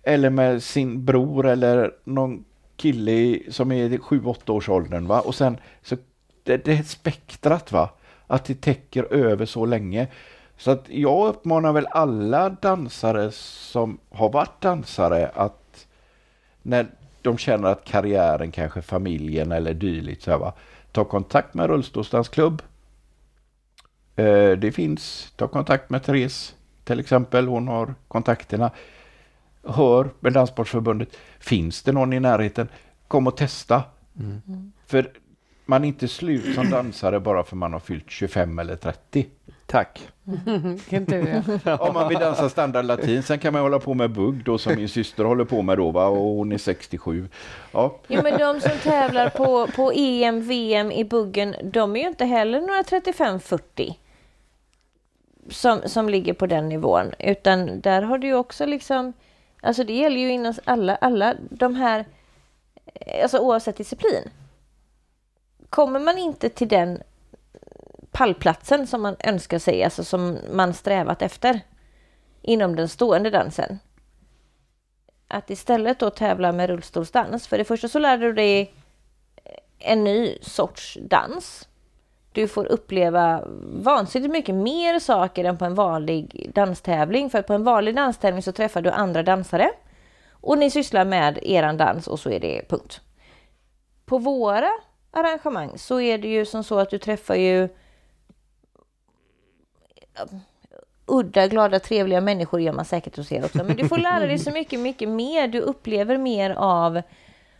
Eller med sin bror eller någon kille som är i 7-8 års åldern va? Och sen så det, det är spektrat va? Att det täcker över så länge. Så att jag uppmanar väl alla dansare som har varit dansare att när de känner att karriären, kanske familjen eller dylikt, så här, va? ta kontakt med rullstolsdansklubb. Eh, det finns, ta kontakt med Therese till exempel, hon har kontakterna. Hör med Danssportförbundet, finns det någon i närheten? Kom och testa. För man är inte slut som dansare bara för man har fyllt 25 eller 30. Tack. Ja. Om man vill dansa standard latin, sen kan man hålla på med bugg då som min syster håller på med då va? och hon är 67. Ja, Jo, men de som tävlar på, på EM, VM i buggen, de är ju inte heller några 35-40 som, som ligger på den nivån, utan där har du ju också liksom, alltså det gäller ju inom alla, alla de här, alltså oavsett disciplin. Kommer man inte till den pallplatsen som man önskar sig, alltså som man strävat efter inom den stående dansen. Att istället då tävla med rullstolsdans. För det första så lär du dig en ny sorts dans. Du får uppleva vansinnigt mycket mer saker än på en vanlig danstävling. För på en vanlig danstävling så träffar du andra dansare och ni sysslar med eran dans och så är det punkt. På våra arrangemang så är det ju som så att du träffar ju udda, glada, trevliga människor gör man säkert hos er också. Men du får lära dig så mycket, mycket mer. Du upplever mer av,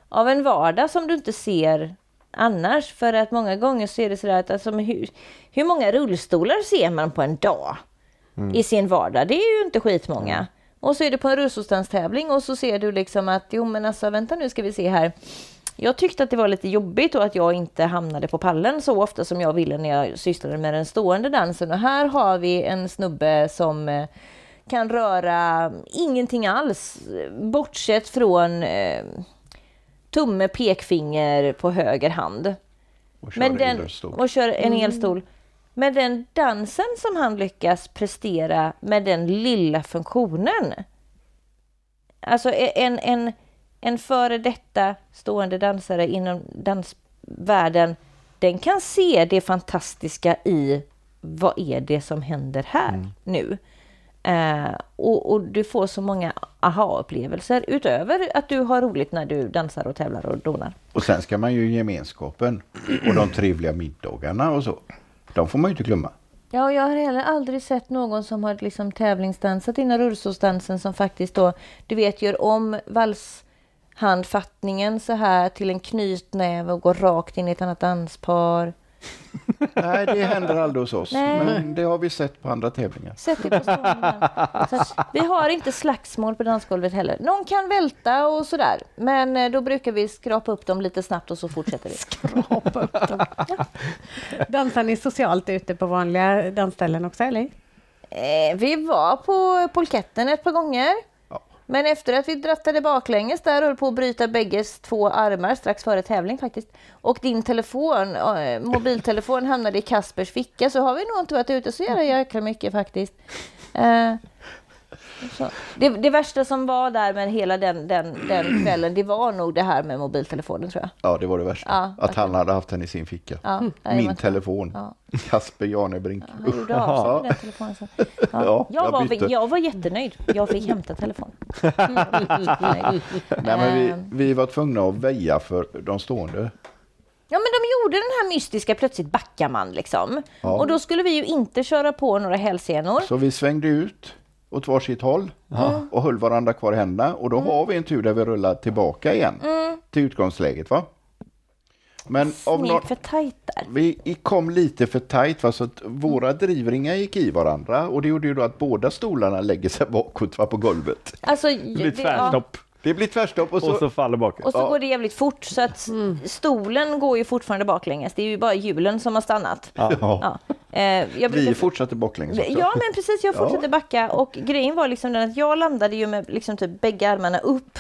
av en vardag som du inte ser annars. För att många gånger så är det sådär att alltså, hur, hur många rullstolar ser man på en dag mm. i sin vardag? Det är ju inte skitmånga. Och så är det på en rullstolsdanstävling och så ser du liksom att jo men alltså vänta nu ska vi se här. Jag tyckte att det var lite jobbigt och att jag inte hamnade på pallen så ofta som jag ville när jag sysslade med den stående dansen. Och här har vi en snubbe som eh, kan röra ingenting alls, bortsett från eh, tumme, pekfinger på höger hand. Och kör, Men den, och kör en mm. elstol. Men den dansen som han lyckas prestera med den lilla funktionen. Alltså en, en, en före detta stående dansare inom dansvärlden, den kan se det fantastiska i vad är det som händer här mm. nu? Uh, och, och, du får så många aha-upplevelser utöver att du har roligt när du dansar och tävlar och donar. Och sen ska man ju gemenskapen och de trevliga middagarna och så. De får man ju inte glömma. Ja, jag har heller aldrig sett någon som har liksom tävlingsdansat inom rullstolsdansen som faktiskt då, du vet, gör om valshandfattningen så här till en knytnäve och går rakt in i ett annat danspar. Nej, det händer aldrig hos oss. Nej. Men det har vi sett på andra tävlingar. Sett det på vi har inte slagsmål på dansgolvet heller. Någon kan välta och sådär. Men eh, då brukar vi skrapa upp dem lite snabbt och så fortsätter vi. Skrapa upp dem. Ja. Dansar ni socialt ute på vanliga dansställen också eller? Eh, vi var på polketten ett par gånger. Men efter att vi drattade baklänges där och höll på att bryta bägges två armar strax före tävling faktiskt. Och din telefon, eh, mobiltelefon hamnade i Kaspers ficka så har vi nog inte varit ute så jävla jäkla mycket faktiskt. Eh, det, det, värsta som var där med hela den, den, den kvällen, det var nog det här med mobiltelefonen tror jag. Ja, det var det värsta. Ja, att han hade haft den i sin ficka. Ja, Min telefon. Ja. Kasper Janebrink. Ja, han gjorde av sig med den telefonen. Ja. Ja, jag, var, jag var jättenöjd. Jag fick hämta telefonen. Nej, men vi, ehm. vi var tvungna att väja för de stående. Ja, men de gjorde den här mystiska plötsligt backar man liksom. Ja. Och då skulle vi ju inte köra på några hälsenor. Så vi svängde ut åt varsitt håll mm. och höll varandra kvar i händerna och då mm. har vi en tur där vi rullar tillbaka igen mm. till utgångsläget. Va? Men av no för tajt där. Vi kom lite för tajt va? så att våra drivringar gick i varandra och det gjorde ju då att båda stolarna lägger sig bakåt va, på golvet. Alltså, det blir tvärstopp. Det blir tvärstopp och så, och så faller bakåt. Och så ja. går det jävligt fort så att mm. stolen går ju fortfarande baklänges. Det är ju bara hjulen som har stannat. Ja. ja. Eh, brukar... Vi fortsatte baklänges också. Ja, men precis. Jag fortsatte backa och grejen var liksom den att jag landade ju med liksom typ bägge armarna upp.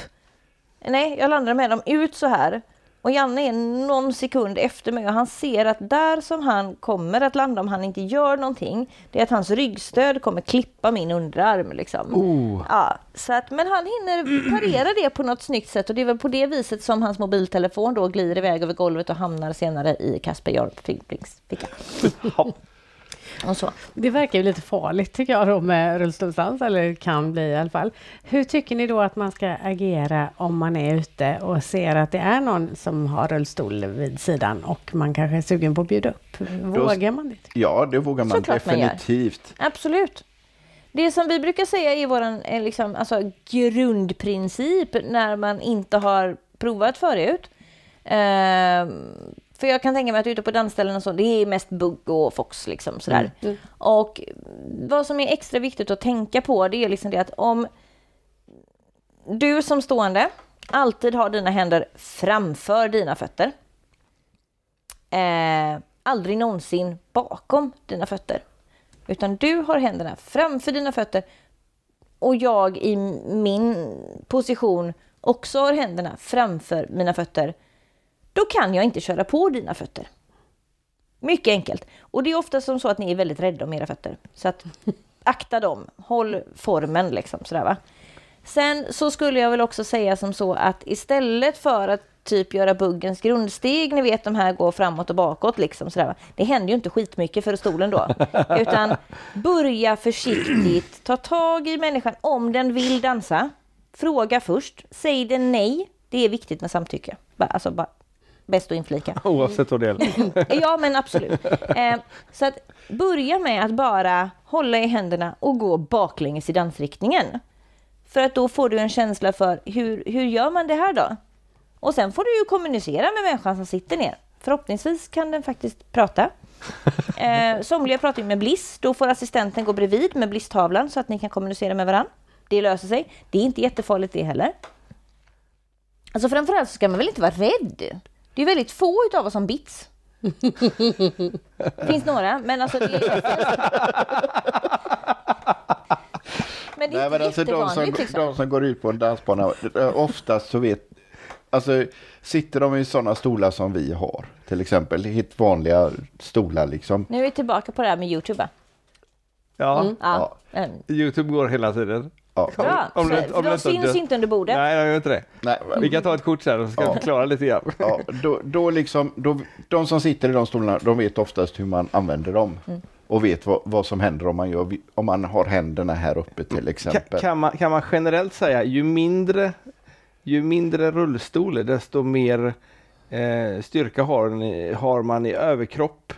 Nej, jag landade med dem ut så här och Janne är någon sekund efter mig och han ser att där som han kommer att landa om han inte gör någonting, det är att hans ryggstöd kommer klippa min underarm. Liksom. Oh. Ja, så att, men han hinner parera det på något snyggt sätt och det är väl på det viset som hans mobiltelefon då glider iväg över golvet och hamnar senare i Kasper Jarlings ficka. Och så. Det verkar ju lite farligt tycker jag då med rullstolsdans, eller kan bli i alla fall. Hur tycker ni då att man ska agera om man är ute och ser att det är någon som har rullstol vid sidan och man kanske är sugen på att bjuda upp? Vågar man det? Ja, det vågar man Såklart definitivt. Man Absolut. Det som vi brukar säga är vår liksom, alltså, grundprincip när man inte har provat förut. Uh, för jag kan tänka mig att ute på dansställen och så, det är mest bugg och fox liksom sådär. Mm. Mm. Och vad som är extra viktigt att tänka på, det är liksom det att om du som stående alltid har dina händer framför dina fötter. Eh, aldrig någonsin bakom dina fötter. Utan du har händerna framför dina fötter och jag i min position också har händerna framför mina fötter då kan jag inte köra på dina fötter. Mycket enkelt. Och det är ofta som så att ni är väldigt rädda om era fötter. Så att akta dem, håll formen liksom sådär va. Sen så skulle jag väl också säga som så att istället för att typ göra buggens grundsteg, ni vet de här går framåt och bakåt liksom sådär. va. Det händer ju inte skitmycket för stolen då. Utan börja försiktigt, ta tag i människan om den vill dansa. Fråga först, säg den nej. Det är viktigt med samtycke. Bara- Alltså bara bäst att inflika. Oavsett vad det gäller. Ja, men absolut. Eh, så att börja med att bara hålla i händerna och gå baklänges i dansriktningen. För att då får du en känsla för hur, hur gör man det här då? Och sen får du ju kommunicera med människan som sitter ner. Förhoppningsvis kan den faktiskt prata. Eh, somliga pratar ju med Bliss. Då får assistenten gå bredvid med Bliss-tavlan så att ni kan kommunicera med varandra. Det löser sig. Det är inte jättefarligt det heller. Alltså framförallt så ska man väl inte vara rädd. Det är väldigt få utav oss som bits. Det finns några, men alltså det är Men det är Nej, men alltså de som, liksom. de som går ut på en dansbana, eh, oftast så vet, alltså sitter de i sådana stolar som vi har, till exempel, helt vanliga stolar liksom. Nu är vi tillbaka på det här med Youtube. va? Ja, Ja. Mm. Youtube går hela tiden. Ja. Bra, Om så, du- för om du de inte- syns inte under bordet. Nej, jag gör inte det. Nej, Vi kan ta ett kort sen och ska Ja. förklara lite grann. ja, då, då liksom, då, de som sitter i de stolarna, de vet oftast hur man använder dem. Mm. Och vet vad, vad som händer om man, gör, om man har händerna här uppe till Kan, exempel. kan, man, kan man generellt säga ju mindre, ju mindre rullstol desto mer eh, styrka har, ni, har man i överkropp?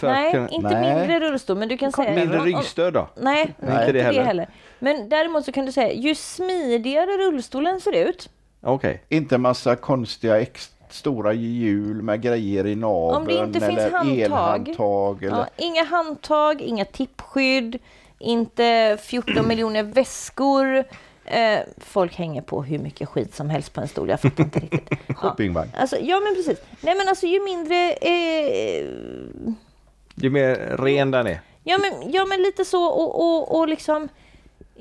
För att Nej, kunna- inte Nej. mindre rullstol, men du kan säga... mindre ryggstöd då? Nej, Nej, inte det det heller. heller. Men däremot så kan du säga, ju smidigare rullstolen ser ut, Okej. Inte massa konstiga ex, stora hjul med grejer i naveln Om det inte finns eller handtag. elhandtag. Eller, ja, inga handtag, inga tippskydd, inte 14 miljoner väskor. Eh, folk hänger på hur mycket skit som helst på en stol, jag fattar inte riktigt. Ja. Shoppingvagn. Alltså, ja men precis. Nej men alltså ju mindre eh, Ju mer ren den är. Ja men, ja, men lite så och, och, och liksom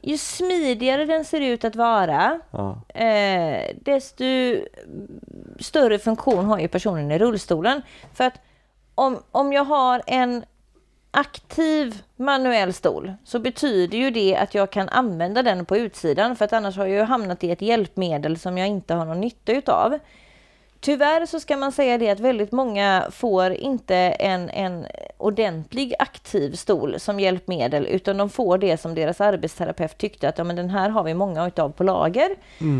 ju smidigare den ser ut att vara Ja. eh, desto större funktion har ju personen i rullstolen. För att om, om jag har en aktiv manuell stol så betyder ju det att jag kan använda den på utsidan för att annars har jag ju hamnat i ett hjälpmedel som jag inte har någon nytta utav. Tyvärr så ska man säga det att väldigt många får inte en, en ordentlig aktiv stol som hjälpmedel utan de får det som deras arbetsterapeut tyckte att ja, men den här har vi många utav på lager.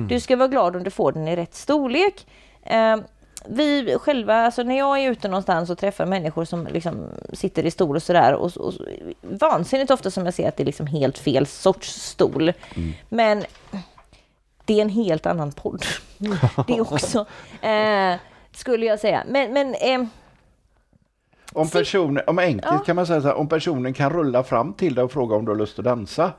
Du ska vara glad om du får den i rätt storlek. Eh, vi själva, alltså när jag är ute någonstans och träffar människor som liksom sitter i stol och sådär och, och vansinnigt ofta som jag ser att det är liksom helt fel sorts stol. Men det är en helt annan podd. det också. Eh, skulle jag säga. Men, men eh, Om, personen, om enkelt Ja. kan man säga så här, om personen kan rulla fram till dig och fråga om du har lust att dansa.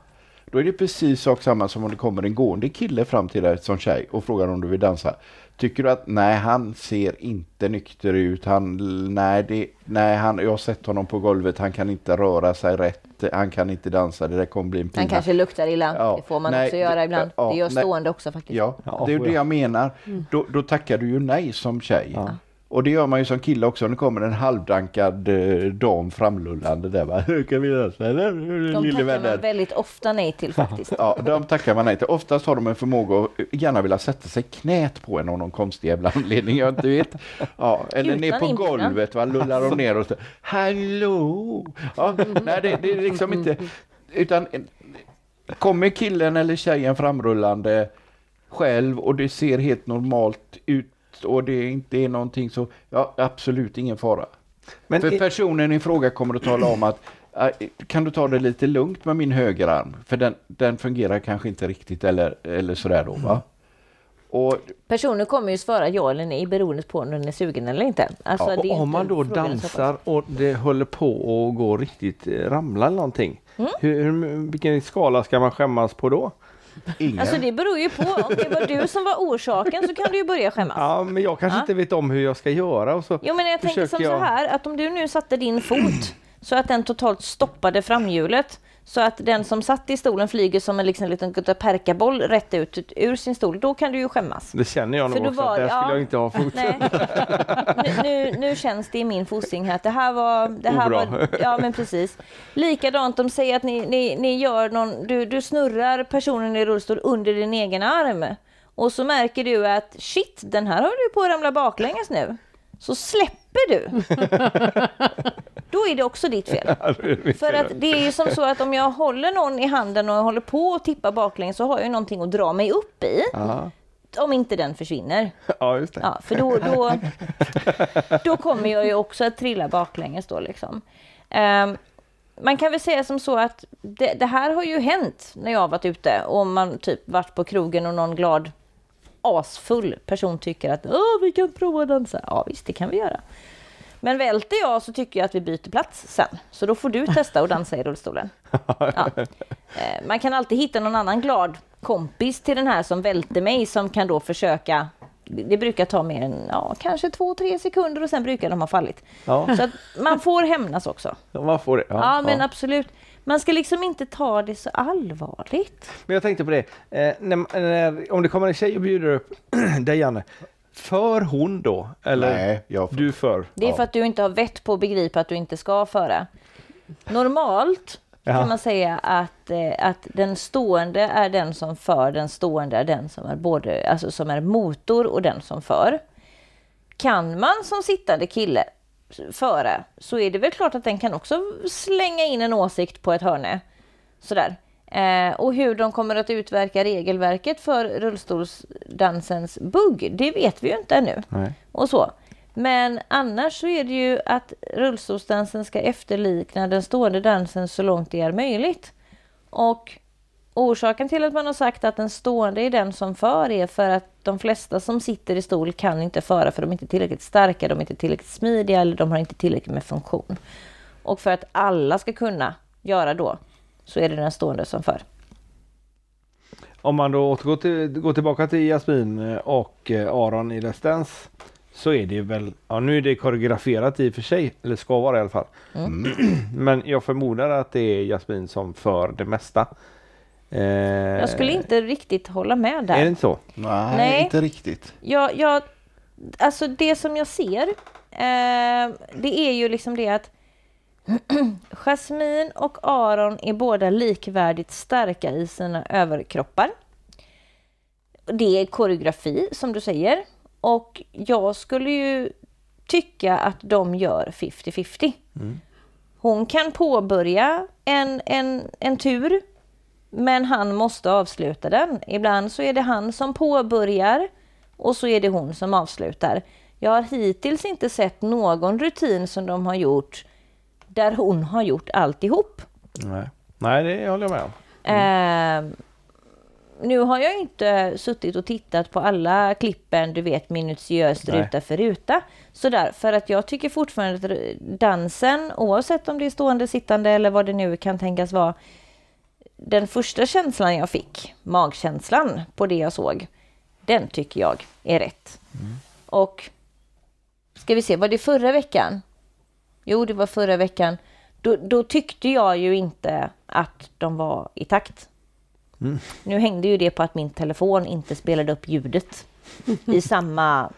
Då är det precis sak samma som om det kommer en gående kille fram till dig som tjej och frågar om du vill dansa. Tycker du att nej, han ser inte nykter ut. Han, nej, det, nej han, jag har sett honom på golvet. Han kan inte röra sig rätt. Han kan inte dansa. Det där kommer bli en pina. han kanske luktar illa. Ja, det får man nej, också göra ibland. ja, det gör nej. stående också faktiskt. Ja, Ja, det är ju oh det ja. jag menar. Då, då tackar du ju nej som tjej. Och det gör man ju som kille också. Nu kommer en halvdankad eh, dam framlullande där va. Kan vi dansa eller? De tackar man väldigt ofta nej till faktiskt. Ja, de tackar man nej till. Oftast har de en förmåga att gärna vilja sätta sig knät på en av någon konstig jävla anledning. Jag inte vet. Ja, eller ner Utan på inbjudan. golvet va, lullar de ner och så. Hallå! Ja, nej, det, det är liksom inte. Utan kommer killen eller tjejen framrullande själv och det ser helt normalt ut och det inte är någonting så, ja absolut ingen fara. Men För personen i fråga kommer att tala om att äh, kan du ta det lite lugnt med min högerarm? För den, den fungerar kanske inte riktigt eller, eller sådär då va? Och Personen kommer ju svara ja eller nej beroende på om den är sugen eller inte. Alltså, Ja, det är Och om inte man då dansar och det håller på att gå riktigt eh, ramla eller någonting. Mm. Hur, hur, vilken skala ska man skämmas på då? Ingen, Alltså det beror ju på. Om det var du som var orsaken så kan du ju börja skämmas. Ja, men jag kanske Ja. inte vet om hur jag ska göra och så Jo men jag tänker som försöker så jag- här att om du nu satte din fot så att den totalt stoppade framhjulet så att den som satt i stolen flyger som en liksom, liten guttaperkaboll rätt ut, ur sin stol, då kan du ju skämmas. Det känner jag nog också, var- där skulle ja. jag inte ha fot. Nu, nu, nu känns det i min fossing här att det här var... Det här Obra. var ja, men precis. Likadant, de säger att ni, ni, ni gör någon... Du, du snurrar personen i rullstol under din egen arm. Och så märker du att shit, den här håller ju på att ramla baklänges nu. Så släpper du. Då är det också ditt fel. För att det är ju som så att om jag håller någon i handen och håller på att tippa baklänges så har jag ju någonting att dra mig upp i. Ja. Om inte den försvinner. ja, just det. Ja, för då, då, då kommer jag ju också att trilla baklänges då liksom. Ehm, man kan väl säga som så att det, det här har ju hänt när jag har varit ute och man typ varit på krogen och någon glad asfull person tycker att Åh, vi kan prova att dansa. Ja visst, det kan vi göra. Men välter jag så tycker jag att vi byter plats sen. Så då får du testa att dansa i rullstolen. Ja. Eh, Man kan alltid hitta någon annan glad kompis till den här som välte mig som kan då försöka det brukar ta mer än ja, kanske två, tre sekunder och sen brukar de ha fallit. Ja, Så att man får hämnas också. man får det. Ja, men absolut. Man ska liksom inte ta det så allvarligt. Men jag tänkte på det, eh, när, när, om det kommer en tjej och bjuder upp dig Janne, för hon då? Eller Nej, jag får- du för? Det är Ja. för att du inte har vett på att begripa att du inte ska föra. Normalt Ja. kan man säga att, eh, att den stående är den som för, den stående är den som är både, alltså som är motor och den som för. Kan man som sittande kille föra så är det väl klart att den kan också slänga in en åsikt på ett hörne. Sådär. Eh, och hur de kommer att utverka regelverket för rullstolsdansens bugg, det vet vi ju inte ännu Nej. och så. Men annars så är det ju att rullstolsdansen ska efterlikna den stående dansen så långt det är möjligt. Och orsaken till att man har sagt att den stående är den som för är för att de flesta som sitter i stol kan inte föra för de är inte tillräckligt starka, de är inte tillräckligt smidiga eller de har inte tillräckligt med funktion. Och för att alla ska kunna göra då så är det den stående som för. Om man då återgår till, går tillbaka till Jasmin eh, och eh, Aron i Let's Dance så är det väl, ja nu är det koreograferat i och för sig, eller ska vara i alla fall. Mm. Men jag förmodar att det är Jasmin som för det mesta. Eh, Jag skulle inte riktigt hålla med där. Är det inte så? Nej, Nej. inte riktigt. Jag, jag, alltså det som jag ser, eh, det är ju liksom det att Jasmine och Aron är båda likvärdigt starka i sina överkroppar. Det är koreografi, som du säger. Och jag skulle ju tycka att de gör 50-50. Hon kan påbörja en, en, en tur, men han måste avsluta den. Ibland så är det han som påbörjar och så är det hon som avslutar. Jag har hittills inte sett någon rutin som de har gjort där hon har gjort alltihop. Nej, Nej det håller jag med om. Eh, nu har jag inte suttit och tittat på alla klippen, du vet minutiöst Nej. ruta för ruta. Sådär, för att jag tycker fortfarande att dansen, oavsett om det är stående, sittande eller vad det nu kan tänkas vara, den första känslan jag fick, magkänslan på det jag såg, den tycker jag är rätt. Och ska vi se, var det förra veckan? Jo, det var förra veckan. Då, då tyckte jag ju inte att de var i takt. Nu hängde ju det på att min telefon inte spelade upp ljudet i samma...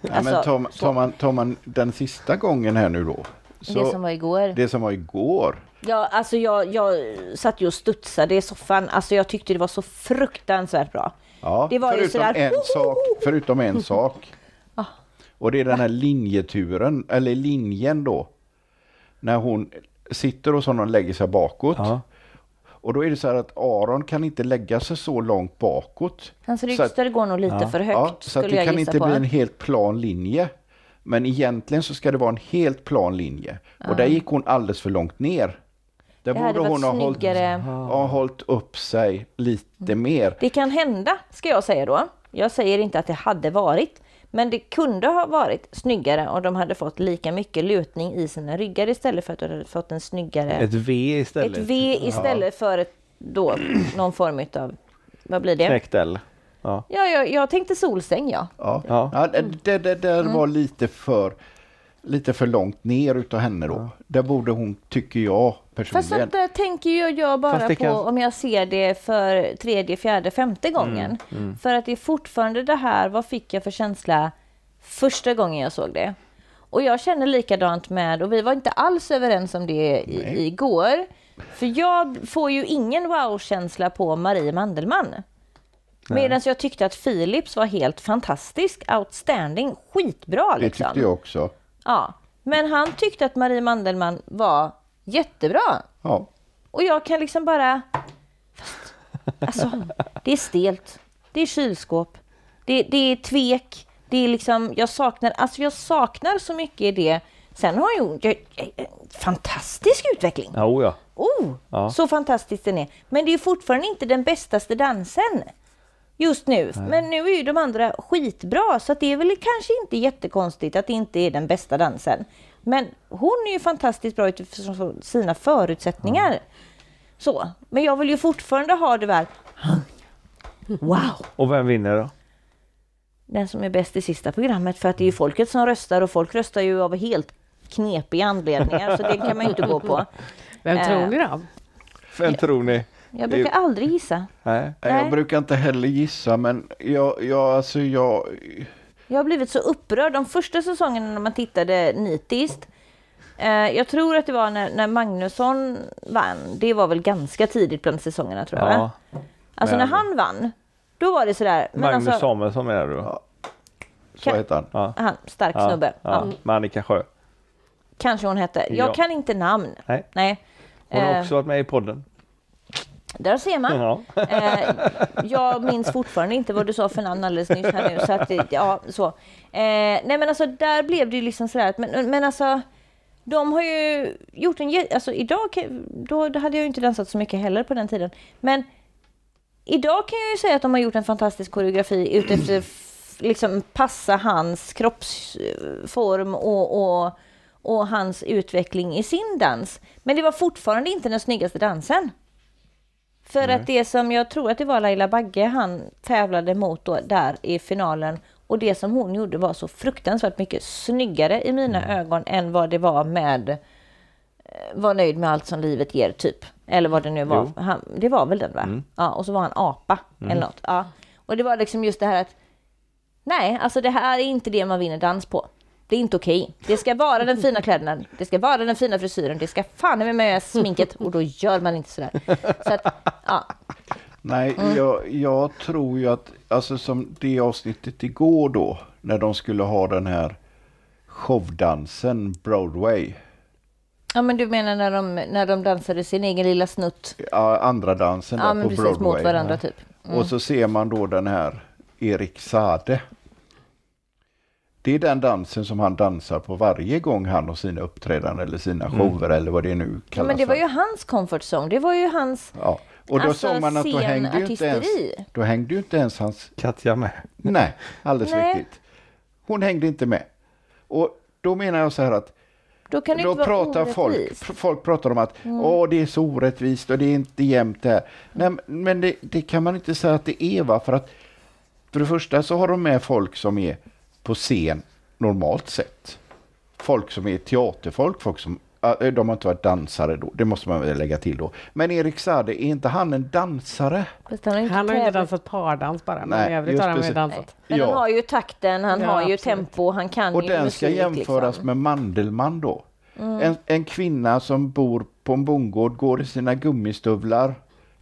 Ja, Alltså, men tar, man- så. tar, man, tar man den sista gången här nu då? Det som var igår. det som var igår. Ja, alltså jag, jag satt ju och studsade i soffan. Alltså jag tyckte det var så fruktansvärt bra. Ja, Det var ju förutom, sådär, en sak, förutom en sak. Ah. Och det är den här linjeturen, eller linjen då. När hon sitter och så lägger sig bakåt. Ja. Och då är det så här att Aron kan inte lägga sig så långt bakåt. Hans ryggstöd går nog lite Ja. för högt, Ja, så det jag kan inte på. bli en helt plan linje. Men egentligen så ska det vara en helt plan linje. Och där gick hon alldeles för långt ner. Där Det borde hon ha hållit, ha hållit upp sig lite mer. Det kan hända, ska jag säga då. Jag säger inte att det hade varit. Men det kunde ha varit snyggare och de hade fått lika mycket lutning i sina ryggar istället för att de hade fått en snyggare... Ett V istället. Ett V istället för ett, då, någon form av... Vad blir det? Knäckt L. Ja. Ja, jag, jag tänkte solsäng, ja. Ja. Ja. Ja, det, det, det där var lite för... lite för långt ner utav henne då. Där borde hon, tycker jag Fast personligen. att där tänker jag, jag bara Fast det på kan- om jag ser det för tredje, fjärde, femte gången. För att det är fortfarande det här, vad fick jag för känsla första gången jag såg det? Och jag känner likadant med, och vi var inte alls överens om det i, igår. För jag får ju ingen wow-känsla på Marie Mandelmann. Medan jag tyckte att Philips var helt fantastisk, outstanding, skitbra det liksom. tyckte jag också. Ja. Men han tyckte att Marie Mandelmann var jättebra. Ja. Och jag kan liksom bara... Fast, alltså, det är stelt. Det är kylskåp. Det, det är tvek. Det är liksom, jag saknar, alltså jag saknar så mycket i det. Sen har hon ju fantastisk utveckling. Ja, oh, ja. Oh, Ja. så fantastisk den är. Men det är fortfarande inte den bästaste dansen just nu. Men nu är ju de andra skitbra, så att det är väl kanske inte jättekonstigt att det inte är den bästa dansen. Men hon är ju fantastiskt bra utifrån sina förutsättningar. Så, men jag vill ju fortfarande ha det där Wow! Och vem vinner då? Den som är bäst i sista programmet för att det är ju folket som röstar och folk röstar ju av helt knepiga anledningar så det kan man ju inte gå på. Vem Eh. tror ni då? Vem tror ni? Jag brukar aldrig gissa. Nej. Nej. Jag brukar inte heller gissa men jag, jag, alltså jag, Jag har blivit så upprörd de första säsongerna när man tittade nitiskt. Eh, jag tror att det var när, när Magnusson vann. Det var väl ganska tidigt bland säsongerna tror jag. Ja. alltså men- när han vann, då var det sådär. Men Magnus alltså, Samuelsson menar du? Ja. så heter han. Ja. han, stark Ja. snubbe. Ja. Ja, Med Annika Sjö. kanske hon hette. Jag Ja. kan inte namn. Nej. Nej. Hon har Eh, också varit med i podden. Där ser man. Ja. Eh, jag minns fortfarande inte vad du sa för namn alldeles nyss här nu. Så att, ja, så. Eh, nej men alltså där blev det ju liksom sådär. att- Men, men alltså de har ju gjort en alltså idag, då, då hade jag ju inte dansat så mycket heller på den tiden. Men idag kan jag ju säga att de har gjort en fantastisk koreografi utefter liksom passa hans kroppsform och, och, och hans utveckling i sin dans. Men det var fortfarande inte den snyggaste dansen. För att det som jag tror att det var Laila Bagge han tävlade mot då, där i finalen och det som hon gjorde var så fruktansvärt mycket snyggare i mina ögon än vad det var med eh, Var nöjd med allt som livet ger typ. Eller vad det nu var. Han, det var väl den va? Ja, och så var han apa eller något. Ja. Och det var liksom just det här att Nej, alltså det här är inte det man vinner dans på. Det är inte okej. Det ska vara den fina kläderna, det ska vara den fina frisyren, det ska fan med med sminket och då gör man inte sådär. Så att, ja. Nej, Mm. jag, jag tror ju att, alltså som det avsnittet igår då, när de skulle ha den här showdansen Broadway, ja, men du menar när de, när de dansade sin egen lilla snutt? ja, andra dansen Ja, där men på precis Broadway. mot varandra typ. Och så ser man då den här Erik Sade. Det är den dansen som han dansar på varje gång han har sina uppträdanden eller sina shower eller vad det nu Ja, kallas men det var ju hans comfort zone, det var ju hans Ja. Och då alltså, såg man att då hängde, ju inte ens, då hängde ju inte ens hans Katja med. Nej, alldeles Nej. riktigt. Hon hängde inte med. Och då menar jag så här att Då kan det då inte vara pratar folk, orättvist. pr- folk pratar om att Åh, det är så orättvist och det är inte jämnt det här. Nej, men det, det kan man inte säga att det är va? För att för det första så har de med folk som är på scen normalt sett. Folk som är teaterfolk, folk som ja, de har inte varit dansare då, det måste man väl lägga till då. Men Erik Sade, är inte han en dansare? Han har ju inte, Han har ju inte dansat pardans bara, men Nej, i övrigt har han ju dansat. Men han har ju takten, han Ja, har ju absolut. tempo, han kan Och ju den musik. ska jämföras liksom. med Mandelmann då. Mm. En, en kvinna som bor på en bondgård, går i sina gummistövlar,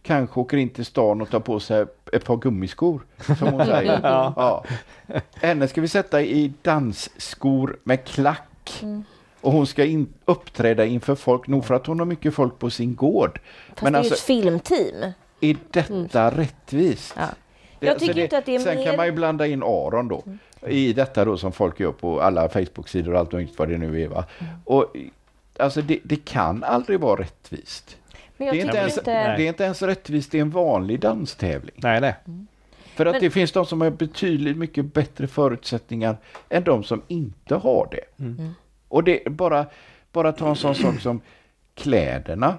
kanske åker in till stan och tar på sig ett par gummiskor, som hon säger. ja. Henne ska vi sätta i dansskor med klack. Mm. Och hon ska in, uppträda inför folk, nog för att hon har mycket folk på sin gård. Fast Men det är ju alltså, ett filmteam. är detta rättvist? Ja. Det- Jag alltså tycker inte att det är Sen mer- kan man ju blanda in Aron då. I detta då som folk gör på alla Facebook-sidor och allt och vad det nu är va. Och alltså det, det kan aldrig vara rättvist. Men jag Det är, inte ens, inte... det är inte ens rättvist i en vanlig danstävling. Nej, nej. För att Men- det finns de som har betydligt mycket bättre förutsättningar än de som inte har det. Och det bara, bara ta en sån sak som kläderna.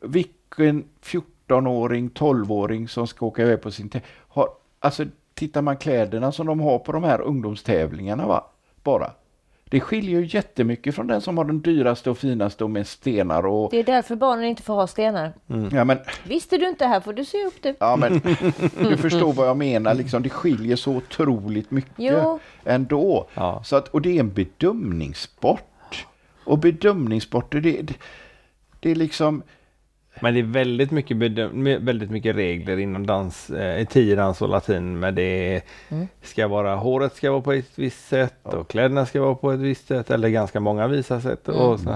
Vilken 14-åring, 12-åring som ska åka iväg på sin tä- har, Alltså tittar man kläderna som de har på de här ungdomstävlingarna va? Bara. Det skiljer ju jättemycket från den som har den dyraste och finaste och med stenar och... Det är därför barnen inte får ha stenar. Ja men, Visste du inte här får du se upp det. ja, men du förstår vad jag menar, liksom, det skiljer så otroligt mycket Jo. ändå. Ja. Så att, och det är en bedömningssport. Och bedömningssporter, det, det, det är liksom... Men det är väldigt mycket, väldigt mycket regler inom dans, eh, tiodans och latin. Men det Mm. ska vara, håret ska vara på ett visst sätt och kläderna ska vara på ett visst sätt eller ganska många visa sätt. Mm. Och så,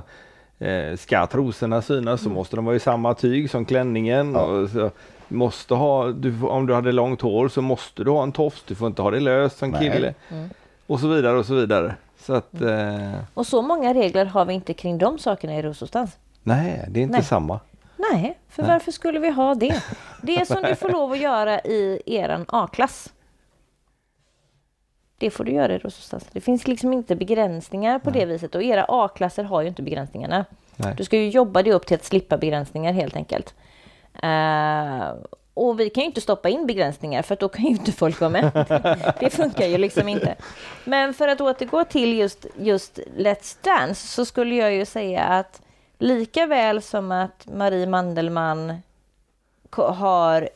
eh, ska trosorna synas så måste de vara i samma tyg som klänningen. Ja. Och så, måste ha, du, om du hade långt hår så måste du ha en tofs, du får inte ha det löst som Nej. kille. Mm. Och så vidare och så vidare. Så att, eh, Och så många regler har vi inte kring de sakerna i Rosostans. nej, det är inte Nej. samma. Nej, för Nej. varför skulle vi ha det? Det som du får lov att göra i eran A-klass. Det får du göra i Rosostans. Det finns liksom inte begränsningar på det viset och era A-klasser har ju inte begränsningarna. Nej. Du ska ju jobba dig upp till att slippa begränsningar helt enkelt. Eh, och vi kan ju inte stoppa in begränsningar för då kan ju inte folk vara med. Det funkar ju liksom inte. Men för att återgå till just, just Let's Dance så skulle jag ju säga att lika väl som att Marie Mandelmann har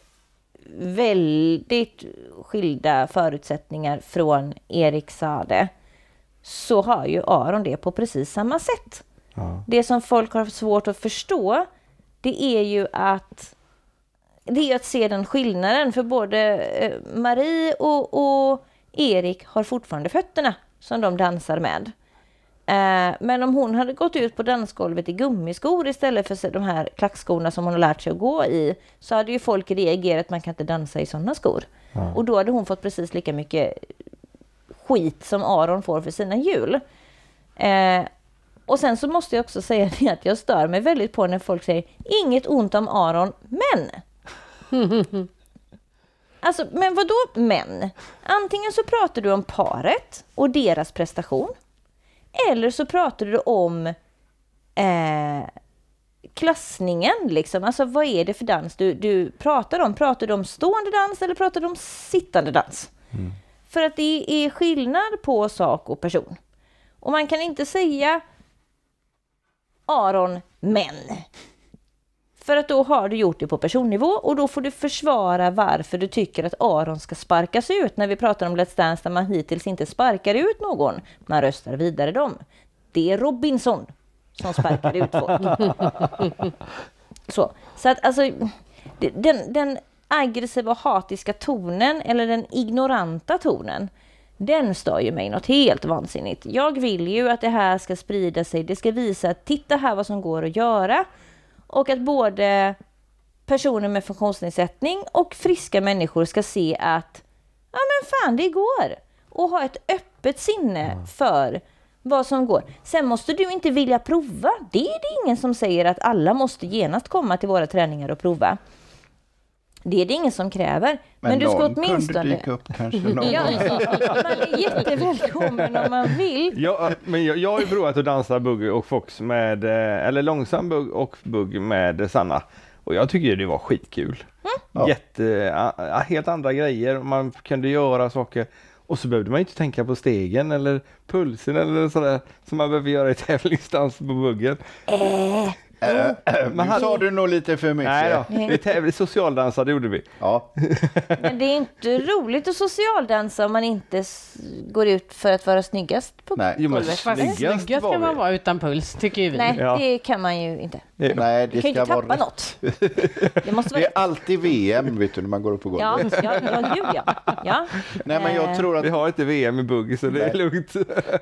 väldigt skilda förutsättningar från Erik Sade så har ju Aron det på precis samma sätt. Ja. Det som folk har svårt att förstå det är ju att det är att se den skillnaden för både eh, Marie och, och Erik har fortfarande fötterna som de dansar med. Eh, Men om hon hade gått ut på dansgolvet i gummiskor istället för de här klackskorna som hon har lärt sig att gå i så hade ju folk reagerat man kan inte dansa i sådana skor. Och då hade hon fått precis lika mycket skit som Aron får för sina hjul. Eh, och sen så måste jag också säga det att jag stör mig väldigt på när folk säger inget ont om Aron, men. Alltså, men vad då men? Antingen så pratar du om paret och deras prestation. Eller så pratar du om eh, klassningen liksom. Alltså vad är det för dans du, du pratar om? Pratar du om stående dans eller pratar du om sittande dans? För att det är skillnad på sak och person. Och man kan inte säga Aron, men. För att då har du gjort det på personnivå och då får du försvara varför du tycker att Aron ska sparkas ut när vi pratar om Let's Dance där man hittills inte sparkar ut någon. Man röstar vidare dem. Det är Robinson som sparkar ut folk. Så, så att alltså den, den aggressiva och hatiska tonen eller den ignoranta tonen den stör ju mig något helt vansinnigt. Jag vill ju att det här ska sprida sig. Det ska visa att titta här vad som går att göra. Och att både personer med funktionsnedsättning och friska människor ska se att ja men fan det går. Och ha ett öppet sinne för vad som går. Sen måste du inte vilja prova. Det är det ingen som säger att alla måste genast komma till våra träningar och prova. Det är det ingen som kräver. Men, du ska någon kunde åtminstone... dyka upp kanske någon Ja, man är jättevälkommen om man vill. Ja, men jag, jag har ju provat att dansa bugg och fox med, eh, eller långsam bugg och bugg med Sanna. Och jag tycker det var skitkul. Ja. Jätte, a- a- helt andra grejer, man kunde göra saker. Och så behövde man inte tänka på stegen eller pulsen eller sådär som man behöver göra i tävlingsdans på buggen. Nu hade- sa du nog lite för mycket. Nej då, det är tävling, socialdansade gjorde vi. Ja, Men det är inte roligt att socialdansa om man inte går ut för att vara snyggast på Nej. Jo, men golvet. Fast Snyggast snyggast var ska man vi. vara utan puls, tycker ju vi. Nej, Ja. det kan man ju inte. nej Du det kan ju inte tappa vara något. Det måste Det vara är alltid VM vet du när man går upp på Ja, golvet. ja, ja, gud ja. ja. Nej men jag Eh, tror att, Vi har inte VM i bugg så det är lugnt.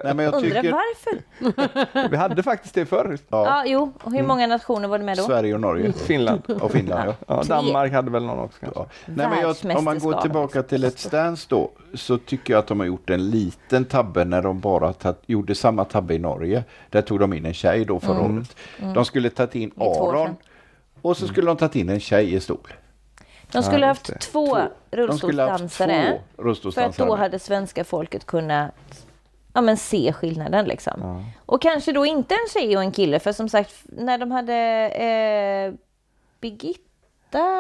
nej men jag Undrar tycker, varför? Vi hade faktiskt det förr. Ja, ja, jo. Och hur många nationer var det med då? Sverige och Norge Finland. och Finland ja. Ja. Danmark hade väl någon också kanske. Ja. Nej, men jag, om man går tillbaka till Let's Dance då så tycker jag att de har gjort en liten tabbe när de bara tatt, gjorde samma tabbe i Norge. Där tog de in en tjej då förra året. De skulle tagit in Aron och så skulle de tagit in en tjej i stol. De skulle haft två rullstolsdansare. För att då hade svenska folket kunnat ja, men se skillnaden. Liksom. Ja. Och kanske då inte en tjej och en kille. För som sagt, när de hade eh, Birgitta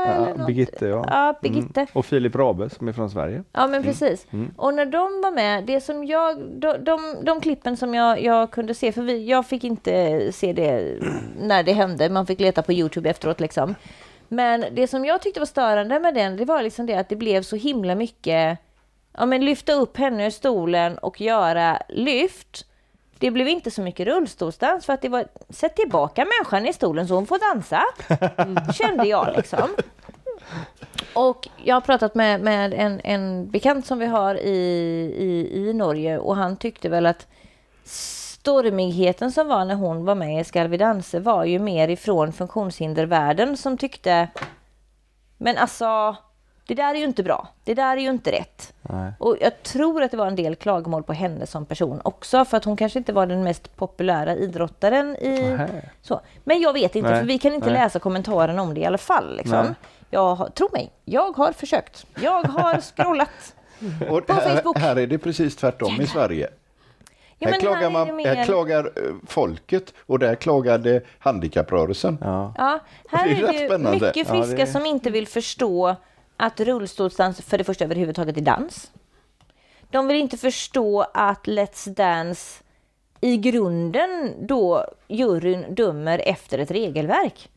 eller Ja, något. Birgitte, ja. Ja, Birgitte. Och Filip Rabe som är från Sverige. Ja men precis. Mm. Och när de var med, det som jag, de, de, de klippen som jag, jag kunde se, för vi, jag fick inte se det när det hände, man fick leta på Youtube efteråt liksom. Men det som jag tyckte var störande med den, det var liksom det att det blev så himla mycket, ja men lyfta upp henne ur stolen och göra lyft. Det blev inte så mycket rullstolsdans för att det var, sätt tillbaka människan i stolen så hon får dansa. Kände jag liksom. Och jag har pratat med, med en, en bekant som vi har i, i, i Norge och han tyckte väl att stormigheten som var när hon var med i Ska vi dansa var ju mer ifrån funktionshindervärlden som tyckte men alltså det där är ju inte bra. Det där är ju inte rätt. Nej. Och jag tror att det var en del klagomål på henne som person också för att hon kanske inte var den mest populära idrottaren i så. Men jag vet inte Nej, för vi kan inte läsa kommentaren om det i alla fall. Liksom. Jag har, tro mig, jag har försökt. Jag har scrollat. Och På här, Facebook. här är det precis tvärtom i Sverige. Ja, här, klagar man, mer- här klagar eh, folket och där klagade handikapprörelsen. Ja. Ja, här Det är är, det mycket Ja, friska det- som inte vill förstå att rullstolsdans för det första överhuvudtaget är dans. De vill inte förstå att Let's Dance i grunden då juryn dömer efter ett regelverk.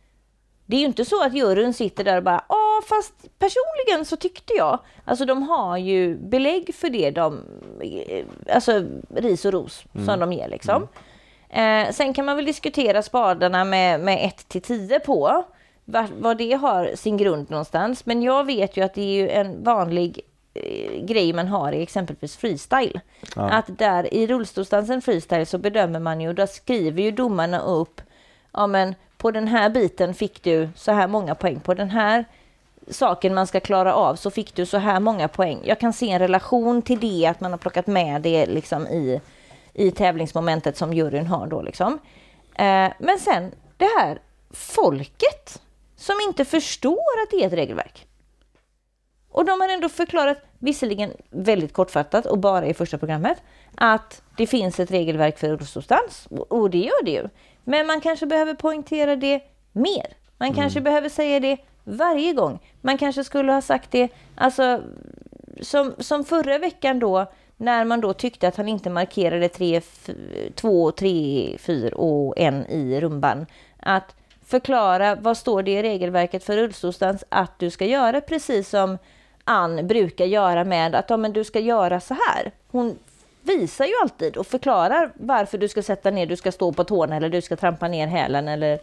Det är ju inte så att juryn sitter där och bara ja fast personligen så tyckte jag. Alltså de har ju belägg för det de, eh, alltså ris och ros som de ger liksom. Eh, sen kan man väl diskutera spadarna med, med 1 till 10 på. Var, vad det har sin grund någonstans. Men jag vet ju att det är ju en vanlig eh, grej man har i exempelvis freestyle. Att där i rullstolsdansen freestyle så bedömer man ju, där skriver ju domarna upp, ja men på den här biten fick du så här många poäng, på den här saken man ska klara av så fick du så här många poäng. Jag kan se en relation till det, att man har plockat med det liksom i, i tävlingsmomentet som juryn har då liksom. Eh, men sen det här folket som inte förstår att det är ett regelverk. Och de har ändå förklarat, visserligen väldigt kortfattat och bara i första programmet, att det finns ett regelverk för rullstolsdans. Och- det gör det ju. Men man kanske behöver poängtera det mer. Man kanske behöver säga det varje gång. Man kanske skulle ha sagt det, alltså som, som förra veckan då, när man då tyckte att han inte markerade tre, f- två, tre, fyra och en i rumban. Att förklara vad står det i regelverket för rullstolsdans att du ska göra precis som Ann brukar göra med att ja, men du ska göra så här. Hon visar ju alltid och förklarar varför du ska sätta ner, du ska stå på tårna eller du ska trampa ner hälen eller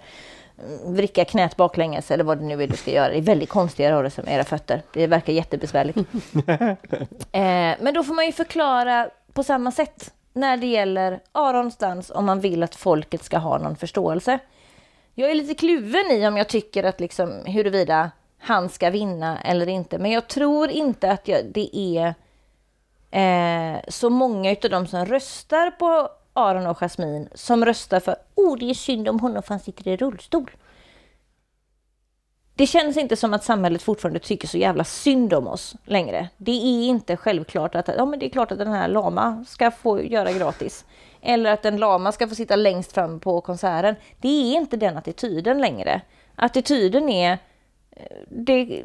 mm, vricka knät baklänges eller vad det nu är du ska göra. Det är väldigt konstiga rörelser med era fötter. Det verkar jättebesvärligt. eh, men då får man ju förklara på samma sätt när det gäller Arons dans om man vill att folket ska ha någon förståelse. Jag är lite kluven i om jag tycker att liksom huruvida han ska vinna eller inte. Men jag tror inte att jag, det är eh, så många utav de som röstar på Aron och Jasmine som röstar för oh det är synd om honom för han sitter i rullstol. Det känns inte som att samhället fortfarande tycker så jävla synd om oss längre. Det är inte självklart att ja, men det är klart att den här lama ska få göra gratis. Eller att en lama ska få sitta längst fram på konserten. Det är inte den attityden längre. Attityden är eh, det,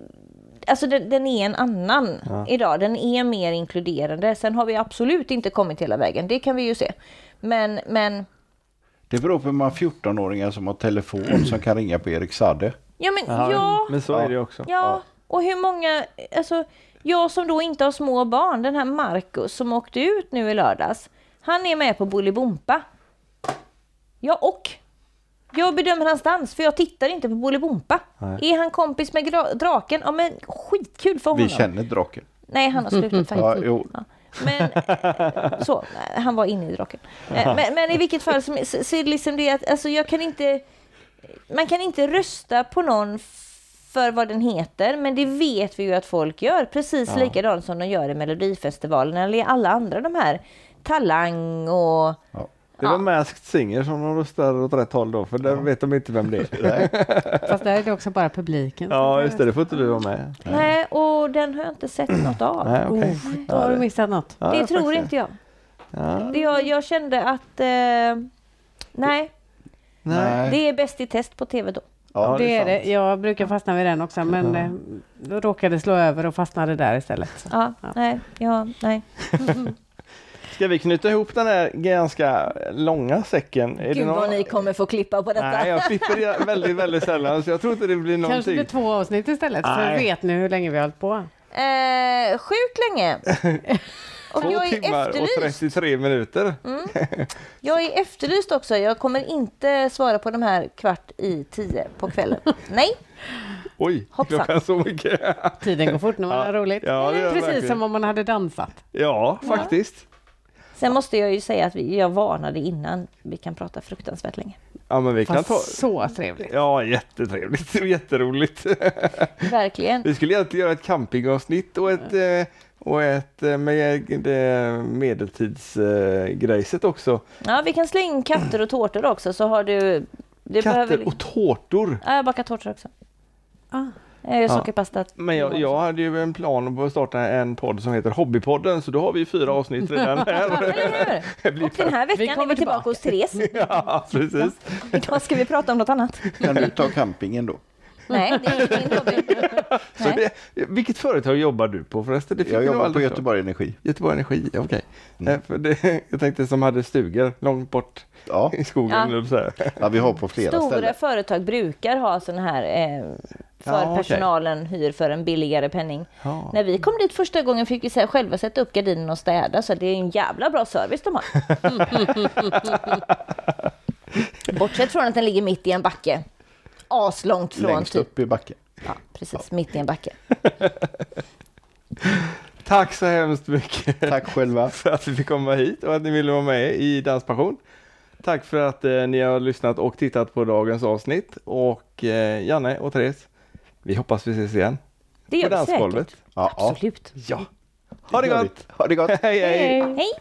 alltså den, den är en annan idag. Den är mer inkluderande. Sen har vi absolut inte kommit hela vägen. Det kan vi ju se. Men, men Det beror på hur många 14-åringar som har telefon som kan ringa på Erik Sadde. ja, men Ja, ja, Men så är det också. Ja, och hur många, alltså jag som då inte har små barn, den här Marcus som åkte ut nu i lördags, han är med på Bolibompa. Ja, och jag bedömer hans dans för jag tittar inte på Bolibompa. Är han kompis med draken? Ja men skitkul för honom. Vi känner draken. Nej, han har slutat Ja, faktiskt. jo. Ja. Men så, han var inne i draken. Eh, Men, men i vilket fall som, så, så är det liksom det att alltså jag kan inte, man kan inte rösta på någon för vad den heter, men det vet vi ju att folk gör. Precis likadant som de gör i Melodifestivalen eller i alla andra de här Talang och Det var Ja. Masked Singer som de röstar åt rätt håll då, för där vet de inte vem det är. Fast där är det också bara publiken. Ja, just det. Det får inte du vara med. nej, och den har jag inte sett något av. Nej, okej. Då har du missat något. Ja, det tror faktiskt inte jag. Ja. Det Jag, jag kände att eh, nej, Nej. det är bäst i test på tv då. Ja, det är sant. det. Jag brukar fastna vid den också, men eh, då råkade det slå över och fastnade där istället. Så. Ja, nej, ja, nej. Ska vi knyta ihop den här ganska långa säcken? Är Gud vad ni kommer få klippa på detta. Nej, jag klipper det väldigt, väldigt sällan så jag tror inte det blir Kanske någonting. blir två avsnitt istället, för Nej. vet ni hur länge vi har hållit på? Eh, sjukt länge. Och Två jag är timmar och efterlyst. 33 minuter. Jag är efterlyst också. Jag kommer inte svara på de här kvart i tio på kvällen. Nej, Oj, Hoppsan. klockan så mycket. Tiden går fort när man Ja. har roligt. Ja, Precis verkligen. som om man hade dansat. Ja, faktiskt. Sen måste jag ju säga att vi, jag varnade innan. Vi kan prata fruktansvärt länge. Ja, men vi kan Fast ta... så trevligt. Ja, jättetrevligt och jätteroligt. Verkligen. Vi skulle egentligen göra ett campingavsnitt och ett, eh, och ett eh, med medeltidsgrejset också. Ja, vi kan slänga in katter och tårtor också så har du... Behöver... Katter och tårtor. Ja, jag bakar tårtor också. Ah. Jag gör sockerpasta. Men jag, jag hade ju en plan på att starta en podd som heter Hobbypodden så då har vi fyra avsnitt redan Ja, här. Och den här Vi veckan är kommer vi tillbaka hos Therese. Ja, precis. Idag ska vi prata om något annat. Kan du ta campingen då? Nej, det är inte min hobby. Så det, vilket företag jobbar du på förresten? Det fick Jag vi jobbar på Göteborg Energi. Göteborg Energi, okej. Mm. Eh, Jag tänkte som hade stugor långt bort Ja, i skogen. Ja. eller Så här. ja, vi har på flera Stora ställen. företag brukar ha sådana här eh, för Ja, personalen hyr för en billigare penning. Ja. När vi kom dit första gången fick vi så här själva sätta upp gardinen och städa så det är en jävla bra service de har. Bortsett från att den ligger mitt i en backe. Aslångt från Längst typ. upp i backen. Ja, precis, mitt i en backe. Tack så hemskt mycket Tack själva. för att vi fick komma hit och att ni ville vara med i Danspassion. Tack för att eh, ni har lyssnat och tittat på dagens avsnitt. Och eh, Janne och Therese, vi hoppas vi ses igen. Det gör på vi dansgolvet. säkert. Ja, ja. Absolut. Ja. Ha det gott! Ha det gott! hej! hej. Hej! Hej!